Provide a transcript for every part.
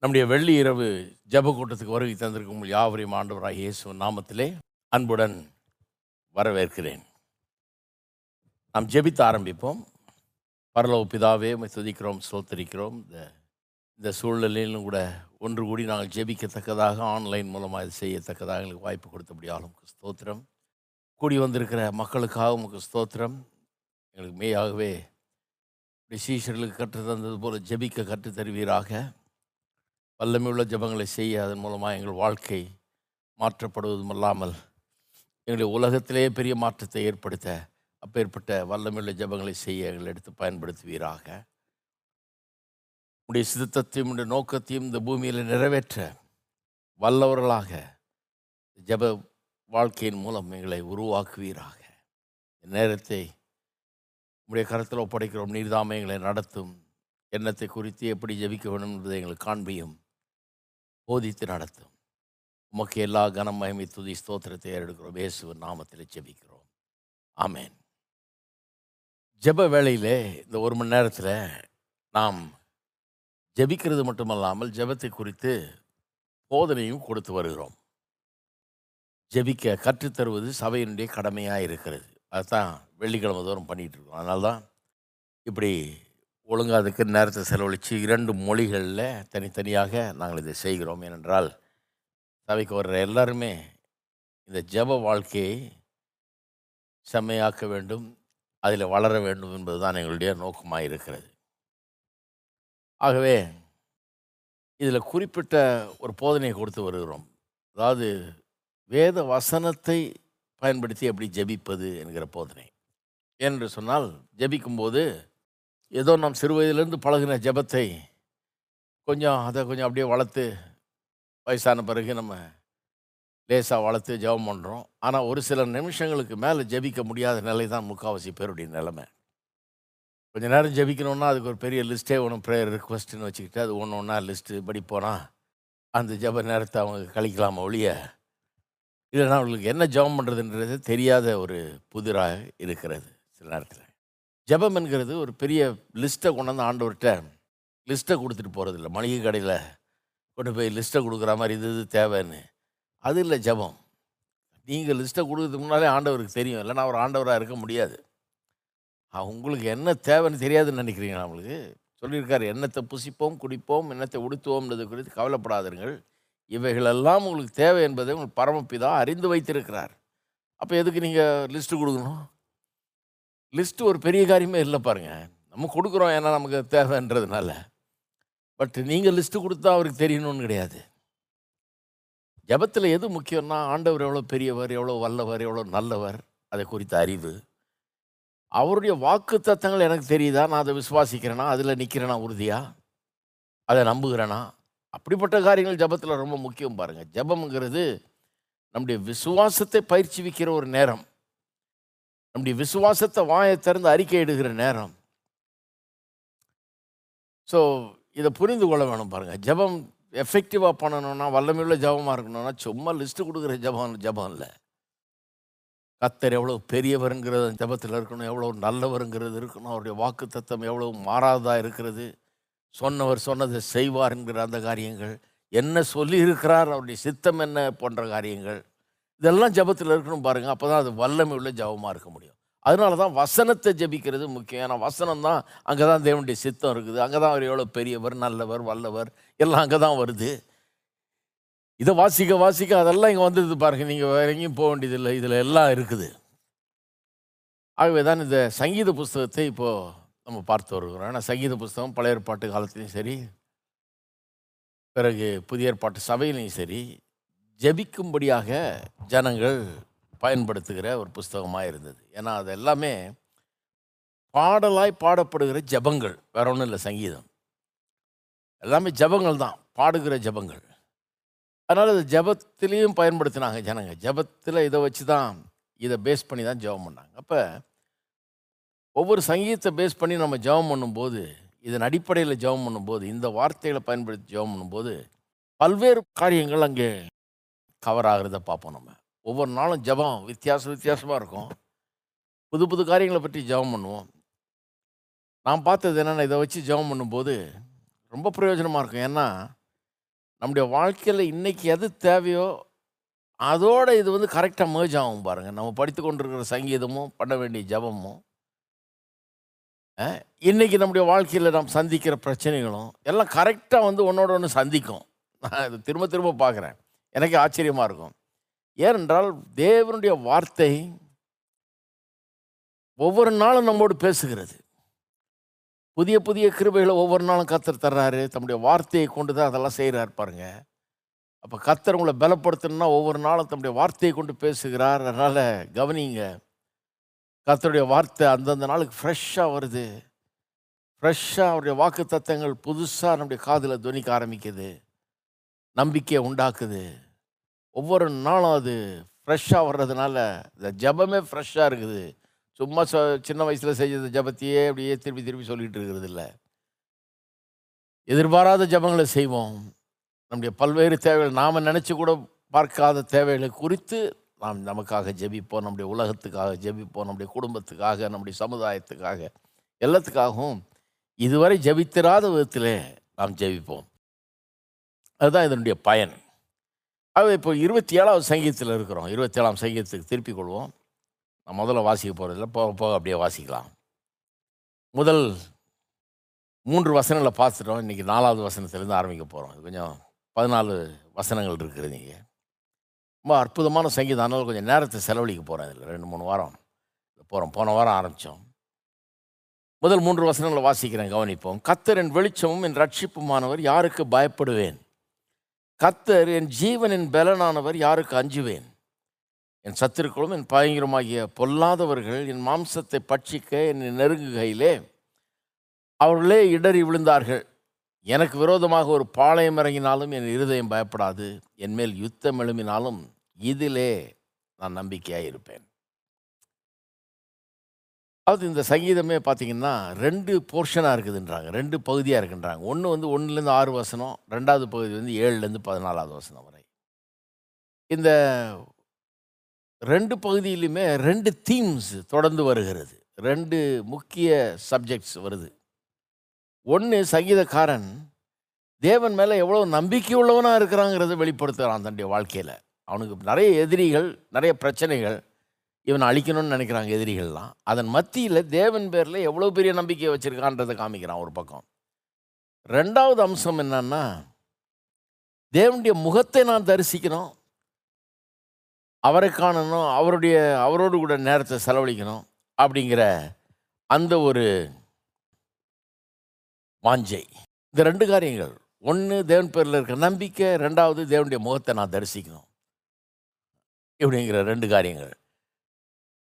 நம்முடைய வெள்ளி இரவு ஜெப கூட்டத்துக்கு வருகை தந்திருக்கும் உங்கள் யாவரையும் ஆண்டவராக இயேசு நாமத்திலே அன்புடன் வரவேற்கிறேன். நாம் ஜெபித்து ஆரம்பிப்போம். பரலோக பிதாவே துதிக்கிறோம் ஸ்தோத்தரிக்கிறோம். இந்த இந்த சூழ்நிலையிலும் கூட ஒன்று கூடி நாங்கள் ஜெபிக்கத்தக்கதாக ஆன்லைன் மூலமாக இது செய்யத்தக்கதாக எங்களுக்கு வாய்ப்பு கொடுத்தபடியாலும் ஸ்தோத்திரம். கூடி வந்திருக்கிற மக்களுக்காக உங்களுக்கு ஸ்தோத்திரம். எங்களுக்கு மேயாகவே இப்படி சீஷர்களுக்கு தந்தது போல் ஜெபிக்க கற்றுத் தருவீராக வல்லமையுள்ள ஜெபங்களை செய்ய அதன் மூலமாக எங்கள் வாழ்க்கை மாற்றப்படுவதும் அல்லாமல் எங்களுடைய உலகத்திலேயே பெரிய மாற்றத்தை ஏற்படுத்த அப்பேற்பட்ட வல்லமையுள்ள ஜெபங்களை செய்ய எங்களை எடுத்து பயன்படுத்துவீராக. உடைய சித்தத்தையும் உடைய நோக்கத்தையும் இந்த பூமியில் நிறைவேற்ற வல்லவர்களாக ஜெப வாழ்க்கையின் மூலம் எங்களை உருவாக்குவீராக. நேரத்தை உடைய கருத்தில் ஒப்படைக்கிறோம். நீர்தாமே எங்களை நடத்தும். எண்ணத்தை குறித்து எப்படி ஜெபிக்க வேண்டும் என்பதை எங்களுக்கு காண்பியும். போதித்து நடத்தும். உமக்கு எல்லா கனம் மகிமை துதி ஸ்தோத்திரத்தை ஏறெடுக்கிறோம். இயேசுவின் நாமத்தில் ஜெபிக்கிறோம். ஆமேன். ஜெப வேளையிலே இந்த ஒரு மணி நேரத்தில் நாம் ஜெபிக்கிறது மட்டுமல்லாமல் ஜெபத்தை குறித்து போதனையும் கொடுத்து வருகிறோம். ஜெபிக்க கற்றுத்தருவது சபையினுடைய கடமையாக இருக்கிறது. அதுதான் வெள்ளிக்கிழமை தோறும் பண்ணிகிட்டு இருக்கோம். அதனால தான் இப்படி ஒழுங்காக அதுக்கு நேரத்தை செலவழித்து இரண்டு மொழிகளில் தனித்தனியாக நாங்கள் இதை செய்கிறோம். ஏனென்றால் சபைக்கு வர்ற எல்லாருமே இந்த ஜெப வாழ்க்கையை செம்மையாக்க வேண்டும் அதில் வளர வேண்டும் என்பதுதான் எங்களுடைய நோக்கமாக இருக்கிறது. ஆகவே இதில் குறிப்பிட்ட ஒரு போதனையை கொடுத்து வருகிறோம். அதாவது வேத வசனத்தை பயன்படுத்தி எப்படி ஜெபிப்பது என்கிற போதனை. ஏனென்று சொன்னால் ஜெபிக்கும்போது ஏதோ நாம் சிறு வயதிலிருந்து பழகின ஜெபத்தை கொஞ்சம் அதை கொஞ்சம் அப்படியே வளர்த்து வயசான பிறகு நம்ம லேசாக வளர்த்து ஜெபம் பண்ணுறோம் ஆனால் ஒரு சில நிமிஷங்களுக்கு மேலே ஜெபிக்க முடியாத நிலை தான் முக்காவாசி பேருடைய நிலைமை. கொஞ்ச நேரம் ஜபிக்கணும்னா அதுக்கு ஒரு பெரிய லிஸ்ட்டே ஒன்று ப்ரேயர் ரிக்வஸ்ட்டுன்னு வச்சுக்கிட்டு அது ஒன்று ஒன்றா லிஸ்ட்டு படிப்போனா அந்த ஜெப நேரத்தை அவங்க கழிக்கலாமா ஒழிய இல்லைன்னா அவங்களுக்கு என்ன ஜெபம் பண்ணுறதுன்றது தெரியாத ஒரு புதிராக இருக்கிறது சில நேரத்தில். ஜெபம் என்கிறது ஒரு பெரிய லிஸ்ட்டை கொண்டாந்து ஆண்டவர்கிட்ட லிஸ்ட்டை கொடுத்துட்டு போகிறதில்ல மளிகை கடையில் கொண்டு போய் லிஸ்ட்டை கொடுக்குற மாதிரி இது இது தேவைன்னு. அது இல்லை ஜெபம். நீங்கள் லிஸ்ட்டை கொடுக்கறதுக்கு முன்னாலே ஆண்டவருக்கு தெரியும். இல்லைனா அவர் ஆண்டவராக இருக்க முடியாது. உங்களுக்கு என்ன தேவைன்னு தெரியாதுன்னு நினைக்கிறீங்களா நம்மளுக்கு சொல்லியிருக்காரு எண்ணத்தை புசிப்போம் குடிப்போம் எண்ணத்தை உடுத்துவோம்ன்றது குறித்து கவலைப்படாதீர்கள். இவைகளெல்லாம் உங்களுக்கு தேவை என்பதை உங்கள் பரமப்பிதா அறிந்து வைத்திருக்கிறார். அப்போ எதுக்கு நீங்கள் லிஸ்ட்டு கொடுக்கணும்? லிஸ்ட்டு ஒரு பெரிய காரியமே இல்லை பாருங்க. நம்ம கொடுக்குறோம் ஏன்னா நமக்கு தேவைன்றதுனால. பட் நீங்கள் லிஸ்ட்டு கொடுத்தா அவருக்கு தெரியணும்னு கிடையாது. ஜெபத்தில் எது முக்கியம்னா ஆண்டவர் எவ்வளோ பெரியவர் எவ்வளோ வல்லவர் எவ்வளோ நல்லவர் அதை குறித்த அறிவு. அவருடைய வாக்கு தத்தங்கள் எனக்கு தெரியுதா? நான் அதை விசுவாசிக்கிறேனா? அதில் நிற்கிறேனா உறுதியாக அதை நம்புகிறேனா? அப்படிப்பட்ட காரியங்கள் ஜெபத்தில் ரொம்ப முக்கியம் பாருங்கள் ஜபம்ங்கிறது நம்முடைய விசுவாசத்தை பயிற்சி வைக்கிற ஒரு நேரம். நம்முடைய விசுவாசத்தை வாயை திறந்து அறிக்கை இடுகிற நேரம். ஸோ இதை புரிந்து கொள்ள வேணும் பாருங்கள் ஜெபம் எஃபெக்டிவாக பண்ணணும்னா வல்லமையுள்ள ஜெபமாக இருக்கணும்னா சும்மா லிஸ்ட்டு கொடுக்குற ஜெபம் ஜபம் இல்லை. கத்தர் எவ்வளோ பெரியவருங்கிறது அந்த ஜெபத்தில் இருக்கணும். எவ்வளோ நல்லவருங்கிறது இருக்கணும். அவருடைய வாக்கு தத்தம் எவ்வளோ மாறாததாக இருக்கிறது. சொன்னவர் சொன்னதை செய்வார்ங்கிற அந்த காரியங்கள். என்ன சொல்லியிருக்கிறார்? அவருடைய சித்தம் என்ன போன்ற காரியங்கள். இதெல்லாம் ஜெபத்தில் இருக்கணும் பாருங்கள் அப்போ தான் அது வல்லமை உள்ள ஜெபமாக இருக்க முடியும். அதனால தான் வசனத்தை ஜெபிக்கிறது முக்கியம். ஏன்னா வசனம் தான் அங்கே தான் தேவனுடைய சித்தம் இருக்குது. அங்கே தான் அவர் எவ்வளோ பெரியவர் நல்லவர் வல்லவர் எல்லாம் அங்கே தான் வருது. இதை வாசிக்க வாசிக்க அதெல்லாம் இங்கே வந்தது பாருங்க. நீங்கள் வேற எங்கேயும் போக வேண்டியதில்லை. இதில் எல்லாம் இருக்குது. ஆகவே தான் இந்த சங்கீத புஸ்தகத்தை இப்போது நம்ம பார்த்து வருகிறோம். ஏன்னா சங்கீத புஸ்தகம் பழைய ஏற்பாட்டு காலத்துலேயும் சரி பிறகு புதிய ஏற்பாட்டு சபையிலையும் சரி ஜெபிக்கும்படியாக ஜனங்கள் பயன்படுத்துகிற ஒரு புஸ்தகமாக இருந்தது ஏன்னா அது எல்லாமே பாடலாய் பாடப்படுகிற ஜெபங்கள் வேற ஒன்றும் இல்லை சங்கீதம். எல்லாமே ஜெபங்கள் தான் பாடுகிற ஜெபங்கள். அதனால் அது ஜெபத்திலையும் பயன்படுத்தினாங்க ஜனங்க. ஜெபத்தில் இதை வச்சு தான் இதை பேஸ் பண்ணி தான் ஜெபம் பண்ணாங்க. அப்போ ஒவ்வொரு சங்கீதத்தை பேஸ் பண்ணி நம்ம ஜெபம் பண்ணும்போது இதன் அடிப்படையில் ஜெபம் பண்ணும்போது இந்த வார்த்தைகளை பயன்படுத்தி ஜெபம் பண்ணும்போது பல்வேறு காரியங்கள் அங்கே கவர் ஆகிறத பார்ப்போம் நம்ம. ஒவ்வொரு நாளும் ஜெபம் வித்தியாச வித்தியாசமாக இருக்கும். புது புது காரியங்களை பற்றி ஜெபம் பண்ணுவோம். நான் பார்த்தது என்னென்னா இதை வச்சு ஜெபம் பண்ணும்போது ரொம்ப பிரயோஜனமாக இருக்கும். ஏன்னா நம்முடைய வாழ்க்கையில் இன்றைக்கி எது தேவையோ அதோட இது வந்து கரெக்டாக merge ஆகும் பாருங்கள் நம்ம படித்து கொண்டிருக்கிற சங்கீதமும் பண்ண வேண்டிய ஜெபமும் இன்றைக்கி நம்முடைய வாழ்க்கையில் நாம் சந்திக்கிற பிரச்சனைகளும் எல்லாம் கரெக்டாக வந்து ஒன்றோட ஒன்று சந்திக்கும். நான் இது திரும்ப திரும்ப பார்க்குறேன். எனக்கு ஆச்சரியமாக இருக்கும். ஏனென்றால் தேவனுடைய வார்த்தை ஒவ்வொரு நாளும் நம்மோடு பேசுகிறது. புதிய புதிய கிருபைகளை ஒவ்வொரு நாளும் கத்தர் தர்றாரு. தம்முடைய வார்த்தையை கொண்டு தான் அதெல்லாம் செய்கிறார் பாருங்க. அப்போ கத்தர் உங்களை பலப்படுத்தணும்னா ஒவ்வொரு நாளும் தம்முடைய வார்த்தையை கொண்டு பேசுகிறார். அதனால் கவனிங்க. கத்தருடைய வார்த்தை அந்தந்த நாளுக்கு ஃப்ரெஷ்ஷாக வருது. ஃப்ரெஷ்ஷாக அவருடைய வாக்கு தத்தங்கள் புதுசாக நம்முடைய காதில் துணிக்க ஆரம்பிக்குது. நம்பிக்கையை உண்டாக்குது. ஒவ்வொரு நாளும் அது ஃப்ரெஷ்ஷாக வர்றதுனால இந்த ஜெபமே ஃப்ரெஷ்ஷாக இருக்குது. சும்மா சொ சின்ன வயசில் செஞ்ச ஜெபத்தையே அப்படியே திருப்பி திருப்பி சொல்லிகிட்டு இருக்கிறது இல்லை. எதிர்பாராத ஜெபங்களை செய்வோம். நம்முடைய பல்வேறு தேவைகள் நாம் நினச்சி கூட பார்க்காத தேவைகளை குறித்து நாம் நமக்காக ஜெபிப்போம். நம்முடைய உலகத்துக்காக ஜெபிப்போம். நம்முடைய குடும்பத்துக்காக நம்முடைய சமுதாயத்துக்காக எல்லாத்துக்காகவும் இதுவரை ஜெபித்திராத விதத்தில் நாம் ஜெபிப்போம். அதுதான் இதனுடைய பயன். அது இப்போ இருபத்தி ஏழாவது சங்கீதத்தில் இருக்கிறோம். இருபத்தி ஏழாம் சங்கீதத்துக்கு திருப்பிக் கொள்வோம். நான் முதல்ல வாசிக்க போகிறதில்ல போக போக அப்படியே வாசிக்கலாம். முதல் மூன்று வசனங்களை பார்த்துட்டோம். இன்றைக்கி நாலாவது வசனத்துலேருந்து ஆரம்பிக்க போகிறோம் இது கொஞ்சம் பதினாலு வசனங்கள் இருக்குது நீங்கள் ரொம்ப அற்புதமான சங்கீதம். அதனால கொஞ்சம் நேரத்தை செலவழிக்க போகிறேன் இதில். ரெண்டு மூணு வாரம் போகிறோம் போன வாரம் ஆரம்பித்தோம் முதல் மூன்று வசனங்களை வாசிக்கிறேன். கவனிப்போம். கத்தரின் வெளிச்சமும் என் ரட்சிப்புமானவர் யாருக்கு பயப்படுவேன்? கத்தர் என் ஜீவனின் பலனானவர் யாருக்கு அஞ்சுவேன்? என் சத்திருக்களும் என் பயங்கரமாகிய பொல்லாதவர்கள் என் மாம்சத்தை பட்சிக்க என்னை நெருங்குகையிலே அவர்களே இடறி விழுந்தார்கள். எனக்கு விரோதமாக ஒரு பாளையம் இறங்கினாலும் என் இருதயம் பயப்படாது. என் மேல் யுத்தம் எழும்பினாலும் இதிலே நான் நம்பிக்கையாக இருப்பேன் அது இந்த சங்கீதமே பார்த்தீங்கன்னா ரெண்டு போர்ஷனாக இருக்குதுன்றாங்க ரெண்டு பகுதியாக இருக்குன்றாங்க. ஒன்று வந்து ஒன்றுலேருந்து ஆறு வசனம் ரெண்டாவது பகுதி வந்து ஏழுலேருந்து பதினாலாவது வசனம் வரை. இந்த ரெண்டு பகுதியிலுமே ரெண்டு தீம்ஸ் தொடர்ந்து வருகிறது. ரெண்டு முக்கிய சப்ஜெக்ட்ஸ் வருது. ஒன்று சங்கீதக்காரன் தேவன் மேலே எவ்வளோ நம்பிக்கை உள்ளவனாக இருக்கிறாங்கிறத வெளிப்படுத்துகிறான் தன்னுடைய வாழ்க்கையில். அவனுக்கு நிறைய எதிரிகள் நிறைய பிரச்சனைகள் இவனை அழிக்கணும்னு நினைக்கிறாங்க எதிரிகள்லாம். அதன் மத்தியில் தேவன் பேரில் எவ்வளோ பெரிய நம்பிக்கையை வச்சுருக்கான்றதை காமிக்கிறான் ஒரு பக்கம். ரெண்டாவது அம்சம் என்னன்னா தேவனுடைய முகத்தை நான் தரிசிக்கணும். அவரை காணணும் அவருடைய அவரோடு கூட நேரத்தை செலவழிக்கணும் அப்படிங்கிற அந்த ஒரு வாஞ்சை. இந்த ரெண்டு காரியங்கள். ஒன்று தேவன் பேரில் இருக்கிற நம்பிக்கை. ரெண்டாவது தேவனுடைய முகத்தை நான் தரிசிக்கணும். இப்படிங்கிற ரெண்டு காரியங்கள்.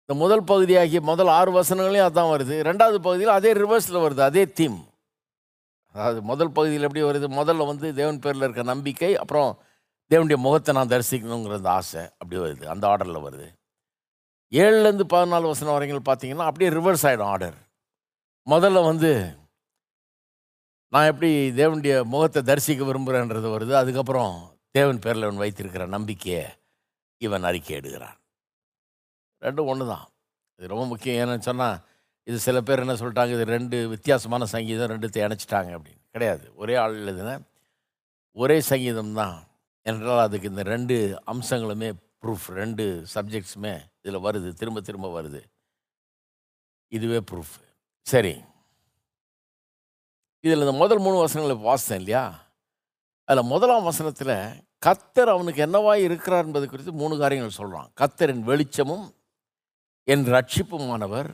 இந்த முதல் பகுதியாகிய முதல் ஆறு வசனங்களையும் அதான் வருது. ரெண்டாவது பகுதியில் அதே ரிவர்ஸில் வருது அதே தீம் அதாவது முதல் பகுதியில் எப்படி வருது? முதல்ல வந்து தேவன் பேரில் இருக்க நம்பிக்கை அப்புறம் தேவனுடைய முகத்தை நான் தரிசிக்கணுங்கிற அந்த ஆசை அப்படி வருது. அந்த ஆர்டரில் வருது. ஏழுலேருந்து பதினாலு வசனம் வரைக்கும் பார்த்தீங்கன்னா அப்படியே ரிவர்ஸ் ஆகிடும் ஆர்டர் முதல்ல வந்து நான் எப்படி தேவனுடைய முகத்தை தரிசிக்க விரும்புகிறேன்றது வருது. அதுக்கப்புறம் தேவன் பேரில் இவன் வைத்திருக்கிற நம்பிக்கையை இவன் அறிக்கை எடுக்கிறான். ரெண்டும் ஒன்று தான். இது ரொம்ப முக்கியம். ஏன்னு சொன்னால் இது சில பேர் என்ன சொல்லிட்டாங்க இது ரெண்டு வித்தியாசமான சங்கீதம் ரெண்டுத்தை இணைச்சிட்டாங்க அப்படின்னு. கிடையாது. ஒரே ஆள் எழுதின ஒரே சங்கீதம் தான். என்றால் அதுக்கு இந்த ரெண்டு அம்சங்களுமே ப்ரூஃப் ரெண்டு சப்ஜெக்ட்ஸுமே இதில் வருது. திரும்ப திரும்ப வருது. இதுவே ப்ரூஃப் சரி. இதில் இந்த முதல் மூணு வசனங்களை வாசித்தேன் இல்லையா? அதில் முதலாம் வசனத்தில் கத்தர் அவனுக்கு என்னவாய் இருக்கிறார் என்பது குறித்து மூணு காரியங்கள் சொல்கிறான் கத்தரின் வெளிச்சமும் என் ரட்சிப்புமானவர்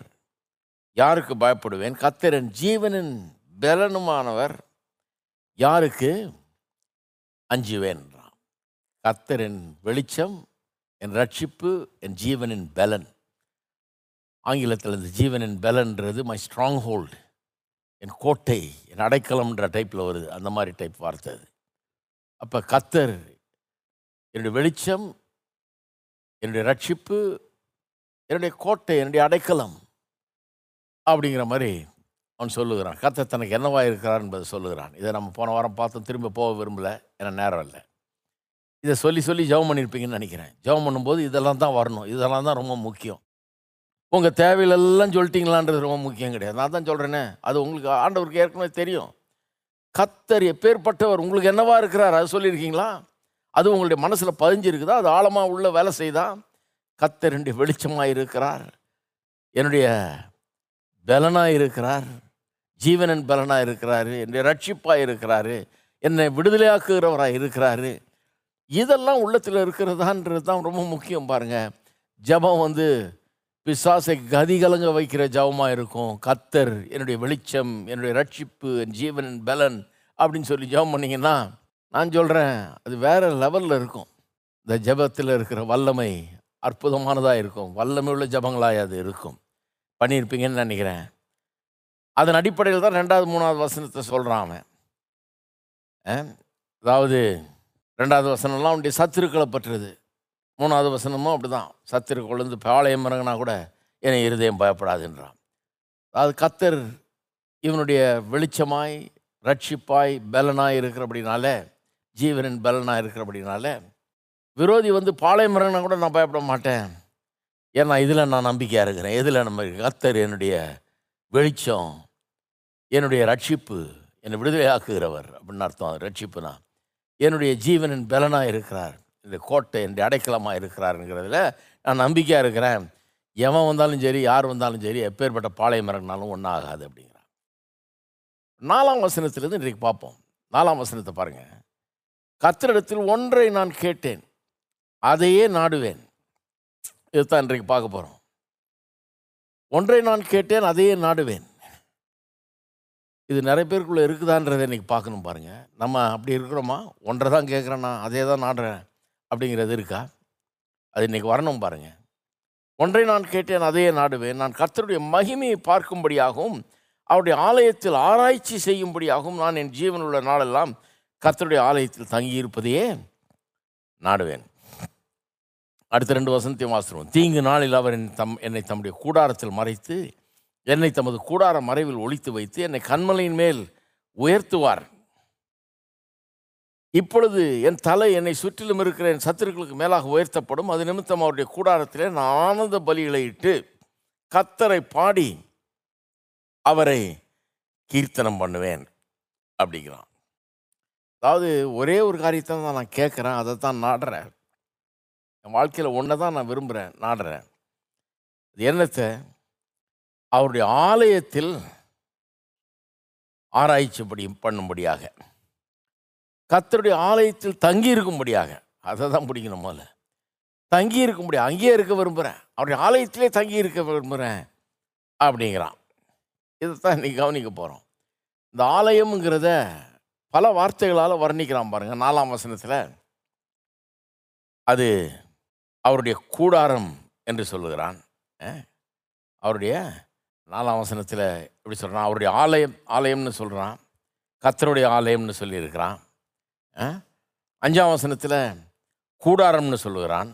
யாருக்கு பயப்படுவேன்? கத்திரன் ஜீவனின் பலனுமானவர் யாருக்கு அஞ்சுவேன் கத்தரின் வெளிச்சம் என் ரட்சிப்பு என் ஜீவனின் பலன். ஆங்கிலத்தில் இந்த ஜீவனின் பலன்றது மை ஸ்ட்ராங் ஹோல்டு என் கோட்டை என் அடைக்கலம்ன்ற டைப்பில் வருது. அந்த மாதிரி டைப் வார்த்தை அது. அப்போ கத்தர் என்னுடைய வெளிச்சம் என்னுடைய ரட்சிப்பு என்னுடைய கோட்டை என்னுடைய அடைக்கலம் அப்படிங்கிற மாதிரி அவன் சொல்லுகிறான். கத்தர் தனக்கு என்னவாக இருக்கிறார் என்பதை சொல்லுகிறான். இதை நம்ம போன வாரம் பார்த்தோம் திரும்ப போக விரும்பலை ஏன்னா நேரம் இல்லை. இதை சொல்லி சொல்லி ஜெபம் பண்ணியிருப்பீங்கன்னு நினைக்கிறேன். ஜெபம் பண்ணும்போது இதெல்லாம் தான் வரணும். இதெல்லாம் தான் ரொம்ப முக்கியம். உங்கள் தேவையிலெல்லாம் சொல்லிட்டீங்களான்றது ரொம்ப முக்கியம் கிடையாது. நான் தான் சொல்கிறேனே அது உங்களுக்கு ஆண்டவருக்கு ஏற்கனவே தெரியும். கத்தர் எப்பேற்பட்டவர் உங்களுக்கு என்னவா இருக்கிறார்? அது சொல்லியிருக்கீங்களா? அது உங்களுடைய மனசில் பதிஞ்சிருக்குதா? அது ஆழமாக உள்ள வேலை செய்தா? கத்தர் என்னுடைய வெளிச்சமாக இருக்கிறார் என்னுடைய பலனாக இருக்கிறார் ஜீவனன் பலனாக இருக்கிறாரு என்னுடைய ரட்சிப்பாக இருக்கிறாரு என்னை விடுதலையாக்குகிறவராக இருக்கிறாரு இதெல்லாம் உள்ளத்தில் இருக்கிறதான்றது தான் ரொம்ப முக்கியம் பாருங்கள் ஜெபம் வந்து பிசாசை கதிகலங்க வைக்கிற ஜபமாக இருக்கும் கத்தர் என்னுடைய வெளிச்சம் என்னுடைய ரட்சிப்பு என் ஜீவனின் பலன் அப்படின்னு சொல்லி ஜெபம் பண்ணிங்கன்னா நான் சொல்கிறேன் அது வேறு லெவலில் இருக்கும். இந்த ஜெபத்தில் இருக்கிற வல்லமை அற்புதமானதாக இருக்கும். வல்லமை உள்ள ஜபங்களாக அது இருக்கும். பண்ணியிருப்பீங்கன்னு நினைக்கிறேன். அதன் அடிப்படையில் தான் ரெண்டாவது மூணாவது வசனத்தை சொல்கிறான் அவன். அதாவது ரெண்டாவது வசனம்லாம் அவனுடைய சத்துருக்களை பற்றுறது மூணாவது வசனமும் அப்படிதான். தான் சத்துருக்குள்ளேருந்து பாளையம் இறங்கினா கூட என்னை இருதயம் பயப்படாதுன்றான். அதாவது கத்தர் இவனுடைய வெளிச்சமாய் ரட்சிப்பாய் பலனாய் இருக்கிறபடினால ஜீவனின் பலனாக இருக்கிறபடினால விரோதி வந்து பாளையம் இறங்கினா கூட நான் பயப்பட மாட்டேன். ஏன்னா இதில் நான் நம்பிக்கையாக இருக்கிறேன். எதில் நம்ம கத்தர் என்னுடைய வெளிச்சம் என்னுடைய ரட்சிப்பு என்னை விடுதலையாக்குகிறவர் அப்படின்னு அர்த்தம். ரட்சிப்புனா. என்னுடைய ஜீவனின் பலனாக இருக்கிறார். இந்த கோட்டை என்னுடைய அடைக்கலமாக இருக்கிறாருங்கிறதுல நான் நம்பிக்கையாக இருக்கிறேன். எவன் வந்தாலும் சரி யார் வந்தாலும் சரி எப்பேற்பட்ட பாளையம் இறங்கினாலும் ஒன்றும் ஆகாது அப்படிங்கிறான் நாலாம் வசனத்திலிருந்து இன்றைக்கு பார்ப்போம். நாலாம் வசனத்தை பாருங்கள் கத்திரிடத்தில் ஒன்றை நான் கேட்டேன். அதையே நாடுவேன். இதுதான் இன்றைக்கு பார்க்க போகிறோம் ஒன்றை நான் கேட்டேன் அதையே நாடுவேன். இது நிறைய பேருக்குள்ளே இருக்குதான்றதை இன்றைக்கி பார்க்கணும் பாருங்கள் நம்ம அப்படி இருக்கிறோமா? ஒன்றை தான் கேட்குறேன்னா அதே தான் நாடுறேன் அப்படிங்கிறது இருக்கா? அது இன்னைக்கு வரணும் பாருங்கள் ஒன்றை நான் கேட்டேன் அதையே நாடுவேன். நான் கர்த்தருடைய மகிமையை பார்க்கும்படியாகவும் அவருடைய ஆலயத்தில் ஆராய்ச்சி செய்யும்படியாகவும் நான் என் ஜீவனுள்ள நாளெல்லாம் கர்த்தருடைய ஆலயத்தில் தங்கியிருப்பதையே நாடுவேன். அடுத்த ரெண்டு வசனத்தையும் வாசிடுவோம் தீங்கு நாளில் அவர் என் தம் என்னை தம்முடைய கூடாரத்தில் மறைத்து என்னை தமது கூடார மறைவில் ஒழித்து வைத்து என்னை கண்மலையின் மேல் உயர்த்துவார். இப்பொழுது என் தலை என்னை சுற்றிலும் இருக்கிற என் சத்துருக்களுக்கு மேலாக உயர்த்தப்படும். அது நிமித்தம் அவருடைய கூடாரத்திலே நான் ஆனந்த பலிகளை இட்டு கத்தரை பாடி அவரை கீர்த்தனம் பண்ணுவேன் அப்படிங்கிறான். அதாவது ஒரே ஒரு காரியத்தை தான் நான் கேட்குறேன் அதை தான் நாடுறேன். என் வாழ்க்கையில் ஒன்றை தான் நான் விரும்புகிறேன் நாடுறேன். அது என்னத்தை? அவருடைய ஆலயத்தில் ஆராய்ச்சிப்படி பண்ணும்படியாக. கத்தருடைய ஆலயத்தில் தங்கி இருக்கும்படியாக அதை தான் பிடிக்கணும் முதல்ல. தங்கி இருக்கும்படியாக அங்கேயே இருக்க விரும்புகிறேன் அவருடைய ஆலயத்திலே தங்கி இருக்க விரும்புகிறேன் அப்படிங்கிறான். இதைத்தான் இன்றைக்கி கவனிக்க போகிறோம் இந்த ஆலயம்ங்கிறத பல வார்த்தைகளால் வர்ணிக்கிறான் பாருங்கள் நாலாம் வசனத்தில். அது அவருடைய கூடாரம் என்று சொல்லுகிறான். அவருடைய நாலாம் வசனத்தில் எப்படி சொல்கிறான் அவருடைய ஆலயம் ஆலயம்னு சொல்கிறான் கத்தருடைய ஆலயம்னு சொல்லியிருக்கிறான். அஞ்சாம் வசனத்தில் கூடாரம்னு சொல்லுகிறான்.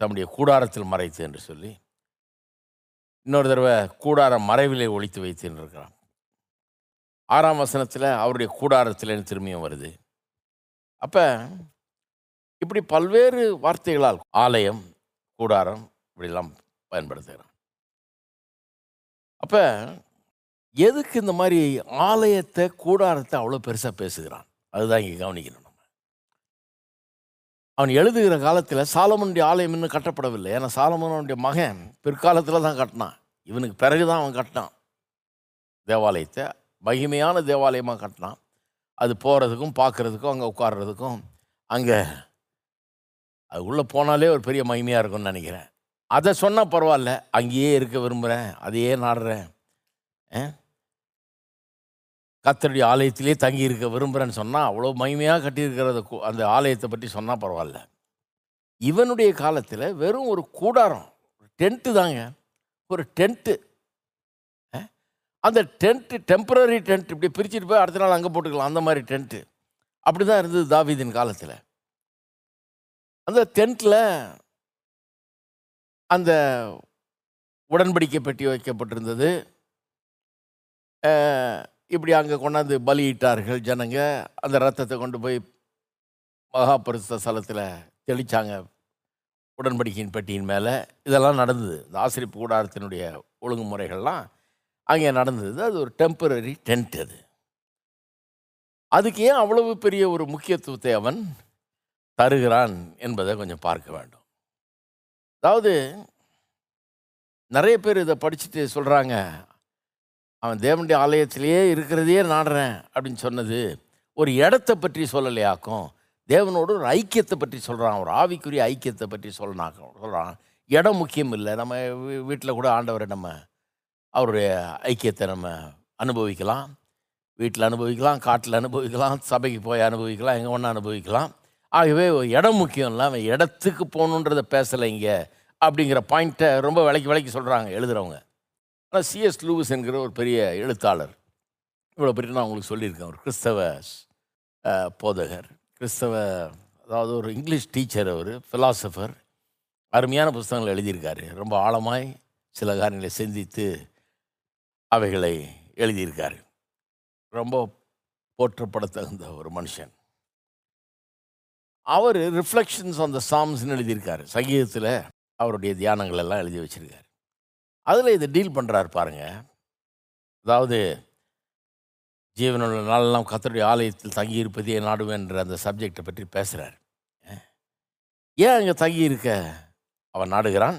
தம்முடைய கூடாரத்தில் மறைத்து என்று சொல்லி இன்னொரு தடவை கூடாரம் மறைவிலே ஒழித்து வைத்து இருக்கிறான். ஆறாம் வசனத்தில் அவருடைய கூடாரத்தில் திரும்பியும் வருது. அப்போ இப்படி பல்வேறு வார்த்தைகளால் ஆலயம் கூடாரம் இப்படிலாம் பயன்படுத்துகிறான் அப்போ எதுக்கு இந்த மாதிரி ஆலயத்தை கூடாரத்தை அவ்வளோ பெருசாக பேசுகிறான்? அதுதான் இங்கே கவனிக்கணும் நம்ம. அவன் எழுதுகிற காலத்தில் சாலமனுடைய ஆலயம் இன்னும் கட்டப்படவில்லை. ஏன்னா சாலமனுடைய மகன் பிற்காலத்தில் தான் கட்டினான். இவனுக்கு பிறகு தான் அவன் கட்டினான். தேவாலயத்தை மகிமையான தேவாலயமாக கட்டினான். அது போகிறதுக்கும் பார்க்குறதுக்கும் அங்கே உட்கார்றதுக்கும் அங்கே அது உள்ளே போனாலே ஒரு பெரிய மகிமையாக இருக்கும்னு நினைக்கிறேன். அதை சொன்னால் பரவாயில்ல. அங்கேயே இருக்க விரும்புகிறேன் அதையே நாடுறேன். கத்தருடைய ஆலயத்திலே தங்கி இருக்க விரும்புகிறேன்னு சொன்னால் அவ்வளோ மகிமையாக கட்டியிருக்கிறத அந்த ஆலயத்தை பற்றி சொன்னால் பரவாயில்ல. இவனுடைய காலத்தில் வெறும் ஒரு கூடாரம் டென்ட்டு தாங்க. ஒரு டென்ட்டு அந்த டென்ட்டு டெம்பரரி டென்ட் இப்படி பிரிச்சுட்டு போய் அடுத்த நாள் அங்கே போட்டுக்கலாம். அந்த மாதிரி டென்ட்டு அப்படி தான் இருந்தது தாவீதின் காலத்தில். அந்த டென்ட்டில் அந்த உடன்படிக்கை பெட்டி வைக்கப்பட்டிருந்தது. இப்படி அங்கே கொண்டாந்து பலியிட்டார்கள் ஜனங்க. அந்த ரத்தத்தை கொண்டு போய் மகாபரிசுத்த ஸ்தலத்தில் தெளித்தாங்க உடன்படிக்கையின் பெட்டியின் மேலே. இதெல்லாம் நடந்தது. இந்த ஆசிரியப்பு கூடாரத்தினுடைய ஒழுங்குமுறைகள்லாம் அங்கே நடந்தது. அது ஒரு டெம்பரரி டென்ட் அது. அதுக்கு ஏன் அவ்வளவு பெரிய ஒரு முக்கியத்துவத்தை அவன் தருகிறான் என்பதை கொஞ்சம் பார்க்க வேண்டும். அதாவது நிறைய பேர் இதை படிச்சுட்டு சொல்கிறாங்க அவன் தேவனுடைய ஆலயத்திலேயே இருக்கிறதையே நாடுறேன் அப்படின்னு சொன்னது ஒரு இடத்தை பற்றி சொல்லலையாக்கும் தேவனோடு ஒரு ஐக்கியத்தை பற்றி சொல்கிறான் ஒரு ஆவிக்குரிய ஐக்கியத்தை பற்றி சொல்லனாக்கும் சொல்கிறான் இடம் முக்கியம் இல்லை. நம்ம வீட்டில் கூட ஆண்டவரை நம்ம அவருடைய ஐக்கியத்தை நம்ம அனுபவிக்கலாம். வீட்டில் அனுபவிக்கலாம் காட்டில் அனுபவிக்கலாம் சபைக்கு போய் அனுபவிக்கலாம் எங்கே ஒன்றா அனுபவிக்கலாம். ஆகவே இடம் முக்கியம் இல்லை அவன் இடத்துக்கு போகணுன்றதை பேசலை இங்கே அப்படிங்கிற பாயிண்ட்டை ரொம்ப விலைக்கு விலைக்கு சொல்கிறாங்க எழுதுகிறவங்க ஆனால் சிஎஸ் லூவிஸ் என்கிற ஒரு பெரிய எழுத்தாளர். இவ்வளோ பெரிய நான் உங்களுக்கு சொல்லியிருக்கேன். ஒரு கிறிஸ்தவ போதகர். கிறிஸ்தவ அதாவது ஒரு இங்கிலீஷ் டீச்சர் அவர் ஃபிலாசபர் அருமையான புஸ்தகங்கள் எழுதியிருக்காரு. ரொம்ப ஆழமாய் சில காரியங்களை சிந்தித்து அவைகளை எழுதியிருக்காரு. ரொம்ப போற்றப்படத்தகுந்த ஒரு மனுஷன். அவர் ரிஃப்ளெக்ஷன்ஸ் ஆன் த சாம்ஸ்னு எழுதியிருக்காரு. சங்கீதத்தில் அவருடைய தியானங்கள் எல்லாம் எழுதி வச்சுருக்காரு. அதில் இதை டீல் பண்ணுறாரு பாருங்கள் அதாவது ஜீவனுள்ள நாளெல்லாம் கத்தருடைய ஆலயத்தில் தங்கியிருப்பதே நாடுவேன்ற அந்த சப்ஜெக்டை பற்றி பேசுகிறார் ஏன்? அங்கே தங்கியிருக்க? அவன் நாடுகிறான்.